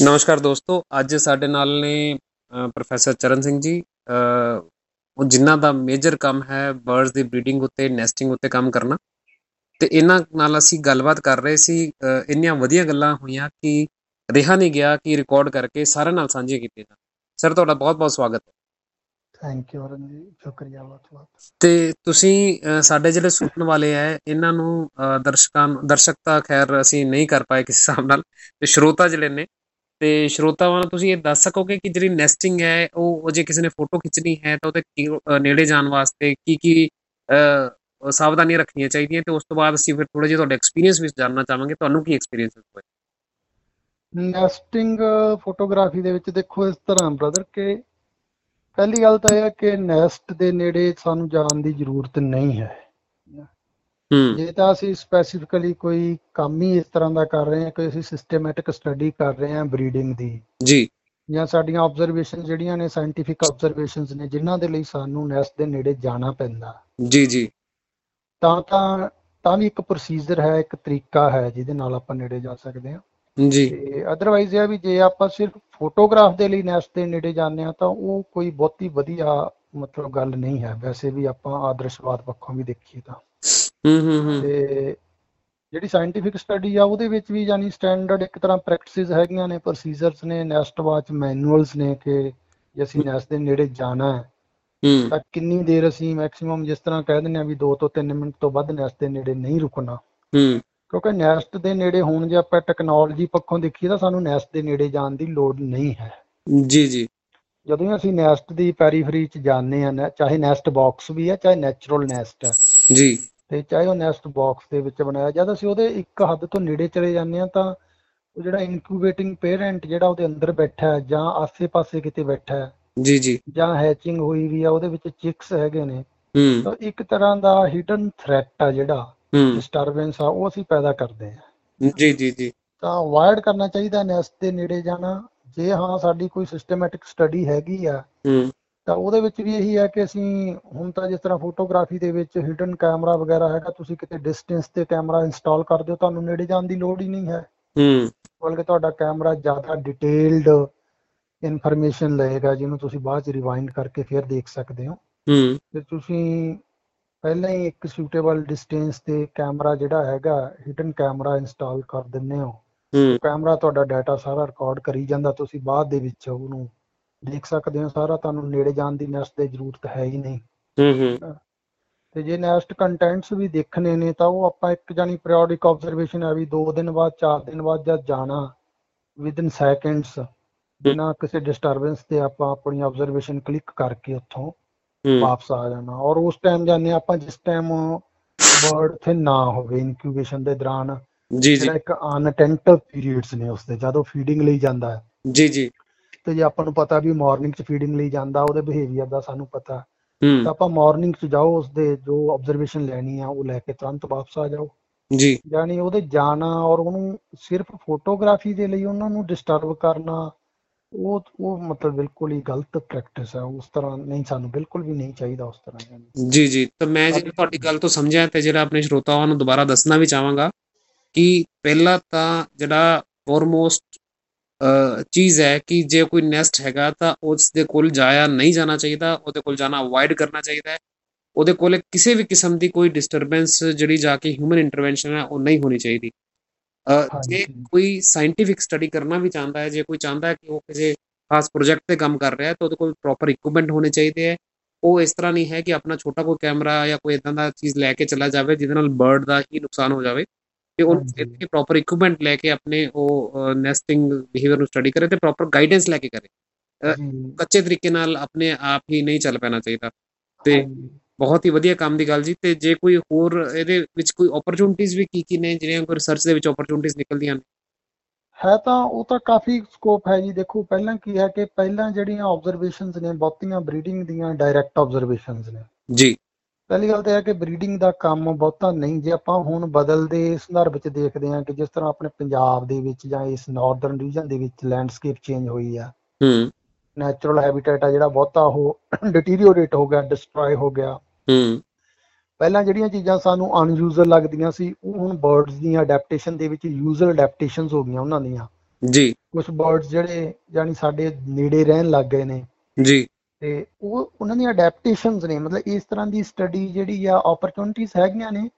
ਨਮਸਕਾਰ ਦੋਸਤੋ ਅੱਜ ਸਾਡੇ ਨਾਲ ਨੇ ਪ੍ਰੋਫੈਸਰ ਚਰਨ ਸਿੰਘ ਜੀ ਉਹ ਜਿਨ੍ਹਾਂ ਦਾ ਮੇਜਰ ਕੰਮ ਹੈ ਬਰਡਸ ਦੀ ਬਰੀਡਿੰਗ ਉੱਤੇ ਨੈਸਟਿੰਗ ਉੱਤੇ ਕੰਮ ਕਰਨਾ। ਤੇ ਇਹਨਾਂ ਨਾਲ ਅਸੀਂ ਗੱਲਬਾਤ ਕਰ ਰਹੇ ਸੀ ਇੰਨੀਆਂ ਵਧੀਆ ਗੱਲਾਂ ਹੋਈਆਂ ਕਿ ਰਿਹਾ ਨਹੀਂ ਗਿਆ ਕਿ ਰਿਕਾਰਡ ਕਰਕੇ ਸਾਰਿਆਂ ਨਾਲ ਸਾਂਝੀਆਂ ਕੀਤੀਆਂ ਜਾਣ। ਸਰ ਤੁਹਾਡਾ ਬਹੁਤ ਬਹੁਤ ਸਵਾਗਤ ਹੈ। ਥੈਂਕ ਯੂ ਅਰਨ ਜੀ। ਸ਼ੁਕਰੀਆ ਬਹੁਤ ਬਹੁਤ ਤੇ ਤੁਸੀਂ ਸਾਡੇ ਜਿਹੜੇ ਸੁਣਨ ਵਾਲੇ ਹੈ ਇਹਨਾਂ ਨੂੰ ਦਰਸ਼ਕਾਂ ਦਰਸ਼ਕ ਤਾਂ ਖੈਰ ਅਸੀਂ ਨਹੀਂ ਕਰ ਪਾਏ ਕਿਸੇ ਹਿਸਾਬ ਨਾਲ। ਤੇ ਸ਼ਰੋਤਾ ਜਿਹੜੇ ਨੇ ਤੇ ਸ਼ਰੋਤਾਵਾਂ ਨੂੰ ਤੁਸੀਂ ਇਹ ਦੱਸ ਸਕੋਗੇ ਕਿ ਜਿਹੜੀ ਨੈਸਟਿੰਗ ਹੈ ਉਹ ਉਹ ਜੇ ਕਿਸੇ ਨੇ ਫੋਟੋ ਖਿੱਚਣੀ ਹੈ ਤਾਂ ਉਹਦੇ ਕੀ- ਅ, ਨੇੜੇ ਜਾਣ ਵਾਸਤੇ ਕੀ ਕੀ ਅ, ਸਾਵਧਾਨੀਆਂ ਰੱਖਣੀਆਂ ਚਾਹੀਦੀਆਂ ਤੇ ਉਸ ਤੋਂ ਬਾਅਦ ਅਸੀਂ ਫਿਰ ਥੋੜਾ ਜਿਹਾ ਤੁਹਾਡੇ ਐਕਸਪੀਰੀਅੰਸ ਵਿੱਚ ਜਾਣਨਾ ਚਾਹਾਂਗੇ। ਤੁਹਾਨੂੰ ਕੀ ਐਕਸਪੀਰੀਅੰਸ ਹੋਇਆ? ਨੈਸਟਿੰਗ ਫੋਟੋਗ੍ਰਾਫੀ ਦੇ ਵਿੱਚ ਦੇਖੋ ਇਸ ਤਰ੍ਹਾਂ ਬ੍ਰਦਰ ਕਿ ਪਹਿਲੀ ਗੱਲ ਤਾਂ ਇਹ ਹੈ ਕਿ ਨੈਸਟ ਦੇ ਨੇੜੇ ਸਾਨੂੰ ਜਾਣ ਦੀ ਜ਼ਰੂਰਤ ਨਹੀਂ ਹੈ ਹੂੰ। ਜੇ ਤਾਂ ਅਸੀਂ ਸਪੈਸੀਫਿਕਲੀ ਕੋਈ ਕੰਮ ਹੀ ਇਸ ਤਰ੍ਹਾਂ ਦਾ ਕਰ ਰਹੇ ਹਾਂ ਕਿ ਅਸੀਂ ਸਿਸਟਮੈਟਿਕ ਸਟੱਡੀ ਕਰ ਰਹੇ ਹਾਂ ਬਰੀਡਿੰਗ ਦੀ। ਜੀ। ਜਾਂ ਸਾਡੀਆਂ ਆਬਜ਼ਰਵੇਸ਼ਨ ਜਿਹੜੀਆਂ ਨੇ ਸਾਇੰਟੀਫਿਕ ਆਬਜ਼ਰਵੇਸ਼ਨਸ ਨੇ ਜਿਨ੍ਹਾਂ ਦੇ ਲਈ ਸਾਨੂੰ ਨੈਸਟ ਦੇ ਨੇੜੇ ਜਾਣਾ ਪੈਂਦਾ। ਜੀ ਜੀ। ਤਾਂ ਤਾਂ ਤਾਂ ਵੀ ਇੱਕ ਪ੍ਰੋਸੀਜਰ ਹੈ ਇੱਕ ਤਰੀਕਾ ਹੈ ਜਿਹਦੇ ਨਾਲ ਆਪਾਂ ਨੇੜੇ ਜਾ ਸਕਦੇ ਹਾਂ। ਜੀ। ਤੇ ਅਦਰਵਾਈਜ਼ ਇਹ ਵੀ ਜੇ ਆਪਾਂ ਸਿਰਫ ਫੋਟੋਗ੍ਰਾਫ ਦੇ ਲਈ ਨੈਸਟ ਦੇ ਨੇੜੇ ਜਾਂਦੇ ਆ ਤਾਂ ਉਹ ਕੋਈ ਬਹੁਤੀ ਵਧੀਆ ਮਤਲਬ ਗੱਲ ਨਹੀਂ ਹੈ। ਵੈਸੇ ਵੀ ਆਪਾਂ ਆਦਰਸ਼ਵਾਦ ਪੱਖੋਂ ਵੀ ਦੇਖੀਏ ਤਾਂ। ਹੂੰ ਹੂੰ ਤੇ ਜਿਹੜੀ ਸਾਇੰਟੀਫਿਕ ਸਟੱਡੀ ਆ ਉਹਦੇ ਵਿੱਚ ਵੀ ਯਾਨੀ ਸਟੈਂਡਰਡ ਇੱਕ ਤਰ੍ਹਾਂ ਪ੍ਰੈਕਟਿਸਿਸ ਹੈਗੀਆਂ ਨੇ ਪ੍ਰੋਸੀਜਰਸ ਨੇ ਨੈਸਟ ਵਾਚ ਮੈਨੂਅਲਸ ਨੇ ਕਿ ਜੇ ਅਸੀਂ ਨੈਸਟ ਦੇ ਨੇੜੇ ਜਾਣਾ ਹੈ ਹੂੰ। ਤਾਂ ਕਿੰਨੀ ਦੇਰ ਅਸੀਂ ਮੈਕਸਿਮਮ ਜਿਸ ਤਰ੍ਹਾਂ ਕਹਿ ਦਿੰਦੇ ਆ ਵੀ 2 ਤੋਂ 3 ਮਿੰਟ ਤੋਂ ਵੱਧ ਨੈਸਟ ਦੇ ਨੇੜੇ ਨਹੀਂ ਰੁਕਣਾ। ਹੂੰ। ਕਿਉਂਕਿ ਨੈਸਟ ਦੇ ਨੇੜੇ ਹੋਣ ਜੇ ਆਪਾਂ ਟੈਕਨੋਲੋਜੀ ਪੱਖੋਂ ਦੇਖੀਏ ਤਾਂ ਸਾਨੂੰ ਨੈਸਟ ਦੇ ਨੇੜੇ ਜਾਣ ਦੀ ਲੋੜ ਨਹੀਂ ਹੈ। ਜੀ ਜੀ। ਜਦੋਂ ਅਸੀਂ ਨੈਸਟ ਦੀ ਪੈਰੀਫਰੀ ਚ ਜਾਂਦੇ ਆ ਚਾਹੇ ਨੈਸਟ ਬਾਕਸ ਵੀ ਹੈ ਚਾਹੇ ਨੈਚੁਰਲ ਨੈਸਟ ਹੈ। ਜੀ। ਤੇ ਚਾਹੇ ਉਹ ਨੈਸਟ ਬਾਕਸ ਦੇ ਵਿੱਚ ਬਣਾਇਆ ਜਦ ਅਸੀਂ ਉਹਦੇ ਇੱਕ ਹੱਦ ਤੋਂ ਨੇੜੇ ਚਲੇ ਜਾਂਦੇ ਆ ਤਾਂ ਉਹ ਜਿਹੜਾ ਇਨਕਿਊਬੇਟਿੰਗ ਪੇਰੈਂਟ ਜਿਹੜਾ ਉਹਦੇ ਅੰਦਰ ਬੈਠਾ ਹੈ ਜਾਂ ਆਸੇ-ਪਾਸੇ ਕਿਤੇ ਬੈਠਾ ਹੈ ਜੀ ਜੀ। ਜਾਂ ਹੈਚਿੰਗ ਹੋਈ ਵੀ ਆ ਉਹਦੇ ਵਿੱਚ ਚਿਕਸ ਹੈਗੇ ਨੇ ਹੂੰ। ਤਾਂ ਇੱਕ ਤਰ੍ਹਾਂ ਦਾ ਹਿਡਨ ਥ੍ਰੈਟ ਆ ਜਿਹੜਾ ਡਿਸਟਰਬੈਂਸ ਆ ਉਹ ਅਸੀਂ ਪੈਦਾ ਕਰਦੇ ਆ ਜੀ ਜੀ ਜੀ। ਤਾਂ ਅਵੋਇਡ ਕਰਨਾ ਚਾਹੀਦਾ ਨੈਸਟ ਦੇ ਨੇੜੇ ਜਾਣਾ। ਜੇ ਹਾਂ ਸਾਡੀ ਕੋਈ ਸਿਸਟਮੈਟਿਕ ਸਟੱਡੀ ਹੈਗੀ ਆ ਤਾਂ ਉਹਦੇ ਵਿੱਚ ਵੀ ਇਹੀ ਹੈ ਕਿ ਅਸੀਂ ਹੁਣ ਤਾਂ ਜਿਸ ਤਰ੍ਹਾਂ ਫੋਟੋਗ੍ਰਾਫੀ ਦੇ ਵਿੱਚ ਹਿਡਨ ਕੈਮਰਾ ਵਗੈਰਾ ਹੈਗਾ ਤੁਸੀਂ ਕਿਤੇ ਡਿਸਟੈਂਸ ਤੇ ਕੈਮਰਾ ਇੰਸਟਾਲ ਕਰ ਦਿਓ ਤੁਹਾਨੂੰ ਨੇੜੇ ਜਾਣ ਦੀ ਲੋੜ ਹੀ ਨਹੀਂ ਹੈ। ਹੂੰ। ਬਲਕਿ ਤੁਹਾਡਾ ਕੈਮਰਾ ਜ਼ਿਆਦਾ ਡਿਟੇਲਡ ਇਨਫੋਰਮੇਸ਼ਨ ਲਏਗਾ ਜਿਹਨੂੰ ਤੁਸੀਂ ਬਾਅਦ ਚ ਰਿਵਾਈਂਡ ਕਰਕੇ ਫਿਰ ਦੇਖ ਸਕਦੇ ਹੋ। ਹੂੰ। ਤੇ ਤੁਸੀਂ ਪਹਿਲਾਂ ਹੀ ਇੱਕ ਸੂਟੇਬਲ ਡਿਸਟੈਂਸ ਤੇ ਕੈਮਰਾ ਜਿਹੜਾ ਹੈਗਾ ਹਿਡਨ ਕੈਮਰਾ ਇੰਸਟਾਲ ਕਰ ਦਿੰਦੇ ਹੋ। ਹੂੰ। ਕੈਮਰਾ ਤੁਹਾਡਾ ਡਾਟਾ ਸਾਰਾ ਰਿਕਾਰਡ ਕਰੀ ਜਾਂਦਾ ਤੁਸੀਂ ਬਾਅਦ ਦੇ ਵਿੱਚ ਉਹਨੂੰ ਦੇਖ ਸਕਦੇ ਹੋ ਸਾਰਾ ਤੁਹਾਨੂੰ ਨੇੜੇ ਜਾਣ ਦੀ ਨੈਸਟ ਦੀ ਜ਼ਰੂਰਤ ਹੈ ਹੀ ਨਹੀਂ। ਹੂੰ ਹੂੰ। ਤੇ ਜੇ ਨੈਸਟ ਕੰਟੈਂਟਸ ਵੀ ਦੇਖਣੇ ਨੇ ਤਾਂ ਉਹ ਆਪਾਂ ਇੱਕ ਜਾਨੀ ਪੀਰੀਓਡਿਕ ਆਬਜ਼ਰਵੇਸ਼ਨ ਹੈ ਵੀ 2 ਦਿਨ ਬਾਅਦ 4 ਦਿਨ ਬਾਅਦ ਜਦ ਜਾਣਾ ਵਿਦਿਨ ਸੈਕਿੰਡਸ ਬਿਨਾਂ ਕਿਸੇ ਡਿਸਟਰਬੈਂਸ ਤੇ ਆਪਾਂ ਆਪਣੀ ਆਬਜ਼ਰਵੇਸ਼ਨ ਕਲਿੱਕ ਕਰਕੇ ਉੱਥੋਂ ਵਾਪਸ ਆ ਜਾਣਾ। ਔਰ ਉਸ ਟਾਈਮ ਹਾਂ ਆਪਾਂ ਜਿਸ ਟਾਈਮ ਬਰਡ ਤੇ ਨਾ ਹੋਵੇ ਇਨਕਿਊਬੇਸ਼ਨ ਦੇ ਦੌਰਾਨ ਜੀ ਜੀ। ਇੱਕ ਅਨਅਟੈਂਟਿਵ ਪੀਰੀਅਡਸ ਨੇ ਉਸਦੇ ਜਦੋਂ ਫੀਡਿੰਗ ਲਈ ਜਾਂਦਾ ਹੈ। ਜੀ ਜੀ। ਤੇ ਜੇ ਆਪਾਂ ਨੂੰ ਪਤਾ ਵੀ ਮਾਰਨਿੰਗ ਚ ਫੀਡਿੰਗ ਲਈ ਜਾਂਦਾ ਉਹਦੇ ਬਿਹੇਵੀਅਰ ਦਾ ਸਾਨੂੰ ਪਤਾ। ਤਾਂ ਆਪਾਂ ਮਾਰਨਿੰਗ ਚ ਜਾਓ ਉਸਦੇ ਜੋ ਆਬਜ਼ਰਵੇਸ਼ਨ ਲੈਣੀ ਆ ਉਹ ਲੈ ਕੇ ਤੁਰੰਤ ਵਾਪਸ ਆ ਜਾਓ। ਜੀ। ਯਾਨੀ ਉਹਦੇ ਜਾਣਾ ਔਰ ਉਹਨੂੰ ਸਿਰਫ ਫੋਟੋਗ੍ਰਾਫੀ ਦੇ ਲਈ ਉਹਨਾਂ ਨੂੰ ਡਿਸਟਰਬ ਕਰਨਾ ਉਹ ਉਹ ਮਤਲਬ ਬਿਲਕੁਲ ਹੀ ਗਲਤ ਪ੍ਰੈਕਟਿਸ ਹੈ ਉਸ ਤਰ੍ਹਾਂ ਨਹੀਂ ਸਾਨੂੰ ਬਿਲਕੁਲ ਵੀ ਨਹੀਂ ਚਾਹੀਦਾ ਉਸ ਤਰ੍ਹਾਂ ਜੀ ਜੀ। ਤਾਂ ਮੈਂ ਜਿਹੜਾ ਤੁਹਾਡੀ ਗੱਲ ਤੋਂ ਸਮਝਿਆ ਤੇ ਜਿਹੜਾ ਆਪਣੇ ਸ਼ਰੋਤਾਵਾਂ ਨੂੰ ਦੁਬਾਰਾ ਦੱਸਣਾ ਵੀ ਚਾਹਾਂਗਾ ਕਿ ਪਹਿਲਾ ਤਾਂ ਜਿਹੜਾ ਫੋਰਮੋਸਟ ਚੀਜ਼ ਹੈ ਕਿ ਜੇ ਕੋਈ ਨੈਸਟ ਹੈਗਾ ਤਾਂ ਉਸ ਦੇ ਕੋਲ ਜਾਇਆ ਨਹੀਂ ਜਾਣਾ ਚਾਹੀਦਾ ਉਹਦੇ ਕੋਲ ਜਾਣਾ ਅਵੋਇਡ ਕਰਨਾ ਚਾਹੀਦਾ ਹੈ। ਉਹਦੇ ਕੋਲ ਕਿਸੇ ਵੀ ਕਿਸਮ ਦੀ ਕੋਈ ਡਿਸਟਰਬੈਂਸ ਜਿਹੜੀ ਜਾ ਕੇ ਹਿਊਮਨ ਇੰਟਰਵੈਂਸ਼ਨ ਹੈ ਉਹ ਨਹੀਂ ਹੋਣੀ ਚਾਹੀਦੀ। ਜੇ। ਕੋਈ ਸਾਇੰਟੀਫਿਕ ਸਟੱਡੀ ਕਰਨਾ ਵੀ ਚਾਹੁੰਦਾ ਹੈ ਜੇ ਕੋਈ ਚਾਹੁੰਦਾ ਹੈ ਕਿ ਉਹ ਕਿਸੇ ਖਾਸ ਪ੍ਰੋਜੈਕਟ ਤੇ ਕੰਮ ਕਰ ਰਿਹਾ ਹੈ ਤਾਂ ਉਹਦੇ ਕੋਲ ਪ੍ਰੋਪਰ ਇਕਵਿਪਮੈਂਟ ਹੋਣੇ ਚਾਹੀਦੇ ਹੈ। ਉਹ ਇਸ ਤਰ੍ਹਾਂ ਨਹੀਂ ਹੈ ਕਿ ਆਪਣਾ ਛੋਟਾ ਕੋਈ ਕੈਮਰਾ ਜਾਂ ਕੋਈ ਇਦਾਂ ਦਾ ਚੀਜ਼ ਲੈ ਕੇ ਚਲਾ ਜਾਵੇ ਜਿਹਦੇ ਨਾਲ ਬਰਡ ਦਾ ਹੀ ਨੁਕਸਾਨ ਹੋ ਜਾਵੇ। ਤੇ ਉਹ। ਇੱਥੇ ਪ੍ਰੋਪਰ ਇਕਵਿਪਮੈਂਟ ਲੈ ਕੇ ਆਪਣੇ ਉਹ ਨੈਸਟਿੰਗ ਬਿਹੇਵੀਅਰ ਨੂੰ ਸਟੱਡੀ ਕਰੇ ਤੇ ਪ੍ਰੋਪਰ ਗਾਈਡੈਂਸ ਲੈ ਕੇ ਕਰੇ। ਕੱਚੇ ਤਰੀਕੇ ਨਾਲ ਆਪਣੇ ਆਪ ਹੀ ਨਹੀਂ ਚੱਲ ਪੈਣਾ ਚਾਹੀਦਾ। ਤੇ। ਬਹੁਤ ਹੀ ਵਧੀਆ ਕੰਮ ਦੀ ਗੱਲ ਜੀ। ਤੇ ਜੇ ਕੋਈ ਹੋਰ ਇਹਦੇ ਵਿੱਚ ਕੋਈ ਓਪਰਚੁਨਿਟੀਜ਼ ਵੀ ਕੀ ਕੀ ਨੇ ਜਿਹੜੀਆਂ ਕੋਈ ਰਿਸਰਚ ਦੇ ਵਿੱਚ ਓਪਰਚੁਨਿਟੀਜ਼ ਨਿਕਲਦੀਆਂ ਨੇ? ਹੈ ਤਾਂ ਉਹ ਤਾਂ ਕਾਫੀ ਸਕੋਪ ਹੈ ਜੀ। ਦੇਖੋ ਪਹਿਲਾਂ ਕੀ ਹੈ ਕਿ ਪਹਿਲਾਂ ਜਿਹੜੀਆਂ ਆਬਜ਼ਰਵੇਸ਼ਨਸ ਨੇ ਬਹੁਤੀਆਂ ਬਰੀਡਿੰਗ ਦੀਆਂ ਡਾਇਰੈਕਟ ਆਬਜ਼ਰਵੇਸ਼ਨਸ ਨੇ। ਜੀ। ਪਹਿਲੀ ਗੱਲ ਤਾਂ ਇਹ ਹੈ ਕਿ ਬਰੀਡਿੰਗ ਦਾ ਕੰਮ ਬਹੁਤਾ ਨਹੀਂ ਜੇ ਆਪਾਂ ਹੁਣ ਬਦਲਦੇ ਸੰਦਰਭ ਵਿੱਚ ਦੇਖਦੇ ਹਾਂ ਕਿ ਜਿਸ ਤਰ੍ਹਾਂ ਆਪਣੇ ਪੰਜਾਬ ਦੇ ਵਿੱਚ ਜਾਂ ਇਸ ਨਾਰਦਰਨ ਰੀਜਨ ਦੇ ਵਿੱਚ ਲੈਂਡਸਕੇਪ ਚੇਂਜ ਹੋਈ ਆ। ਹੂੰ। ਨੈਚੁਰਲ ਹੈਬਿਟੇਟ ਆ ਜਿਹੜਾ ਬਹੁਤਾ ਉਹ ਡਿਟੀਰੀਓਰੇਟ ਹੋ ਗਿਆ ਡਿਸਟਰੋਏ ਹੋ ਗਿਆ। ਹੂੰ। ਪਹਿਲਾਂ ਜਿਹੜੀਆਂ ਚੀਜ਼ਾਂ ਸਾਨੂੰ ਅਨਯੂਜ਼ਲ ਲੱਗਦੀਆਂ ਸੀ ਉਹ ਹੁਣ ਬਰਡਸ ਦੀਆਂ ਅਡੈਪਟੇਸ਼ਨ ਦੇ ਵਿੱਚ ਯੂਜ਼ਲ ਅਡੈਪਟੇਸ਼ਨਸ ਹੋ ਗਈਆਂ ਉਹਨਾਂ ਦੀਆਂ। ਜੀ। ਕੁਝ ਬਰਡਸ ਜਿਹੜੇ ਜਾਨੀ ਸਾਡੇ ਨੇੜੇ ਰਹਿਣ ਲੱਗ ਗਏ ਨੇ। ਜੀ। ਤੇ ਉਹ ਉਹਨਾਂ ਦੀਆਂ ਅਡੈਪਟੇਸ਼ਨਸ ਨੇ ਮਤਲਬ ਇਸ ਤਰ੍ਹਾਂ ਦੀ ਸਟੱਡੀ ਜਿਹੜੀ ਆ ਓਪਰਚੁਨਿਟੀਆਂ ਹੈਗੀਆਂ ਨੇ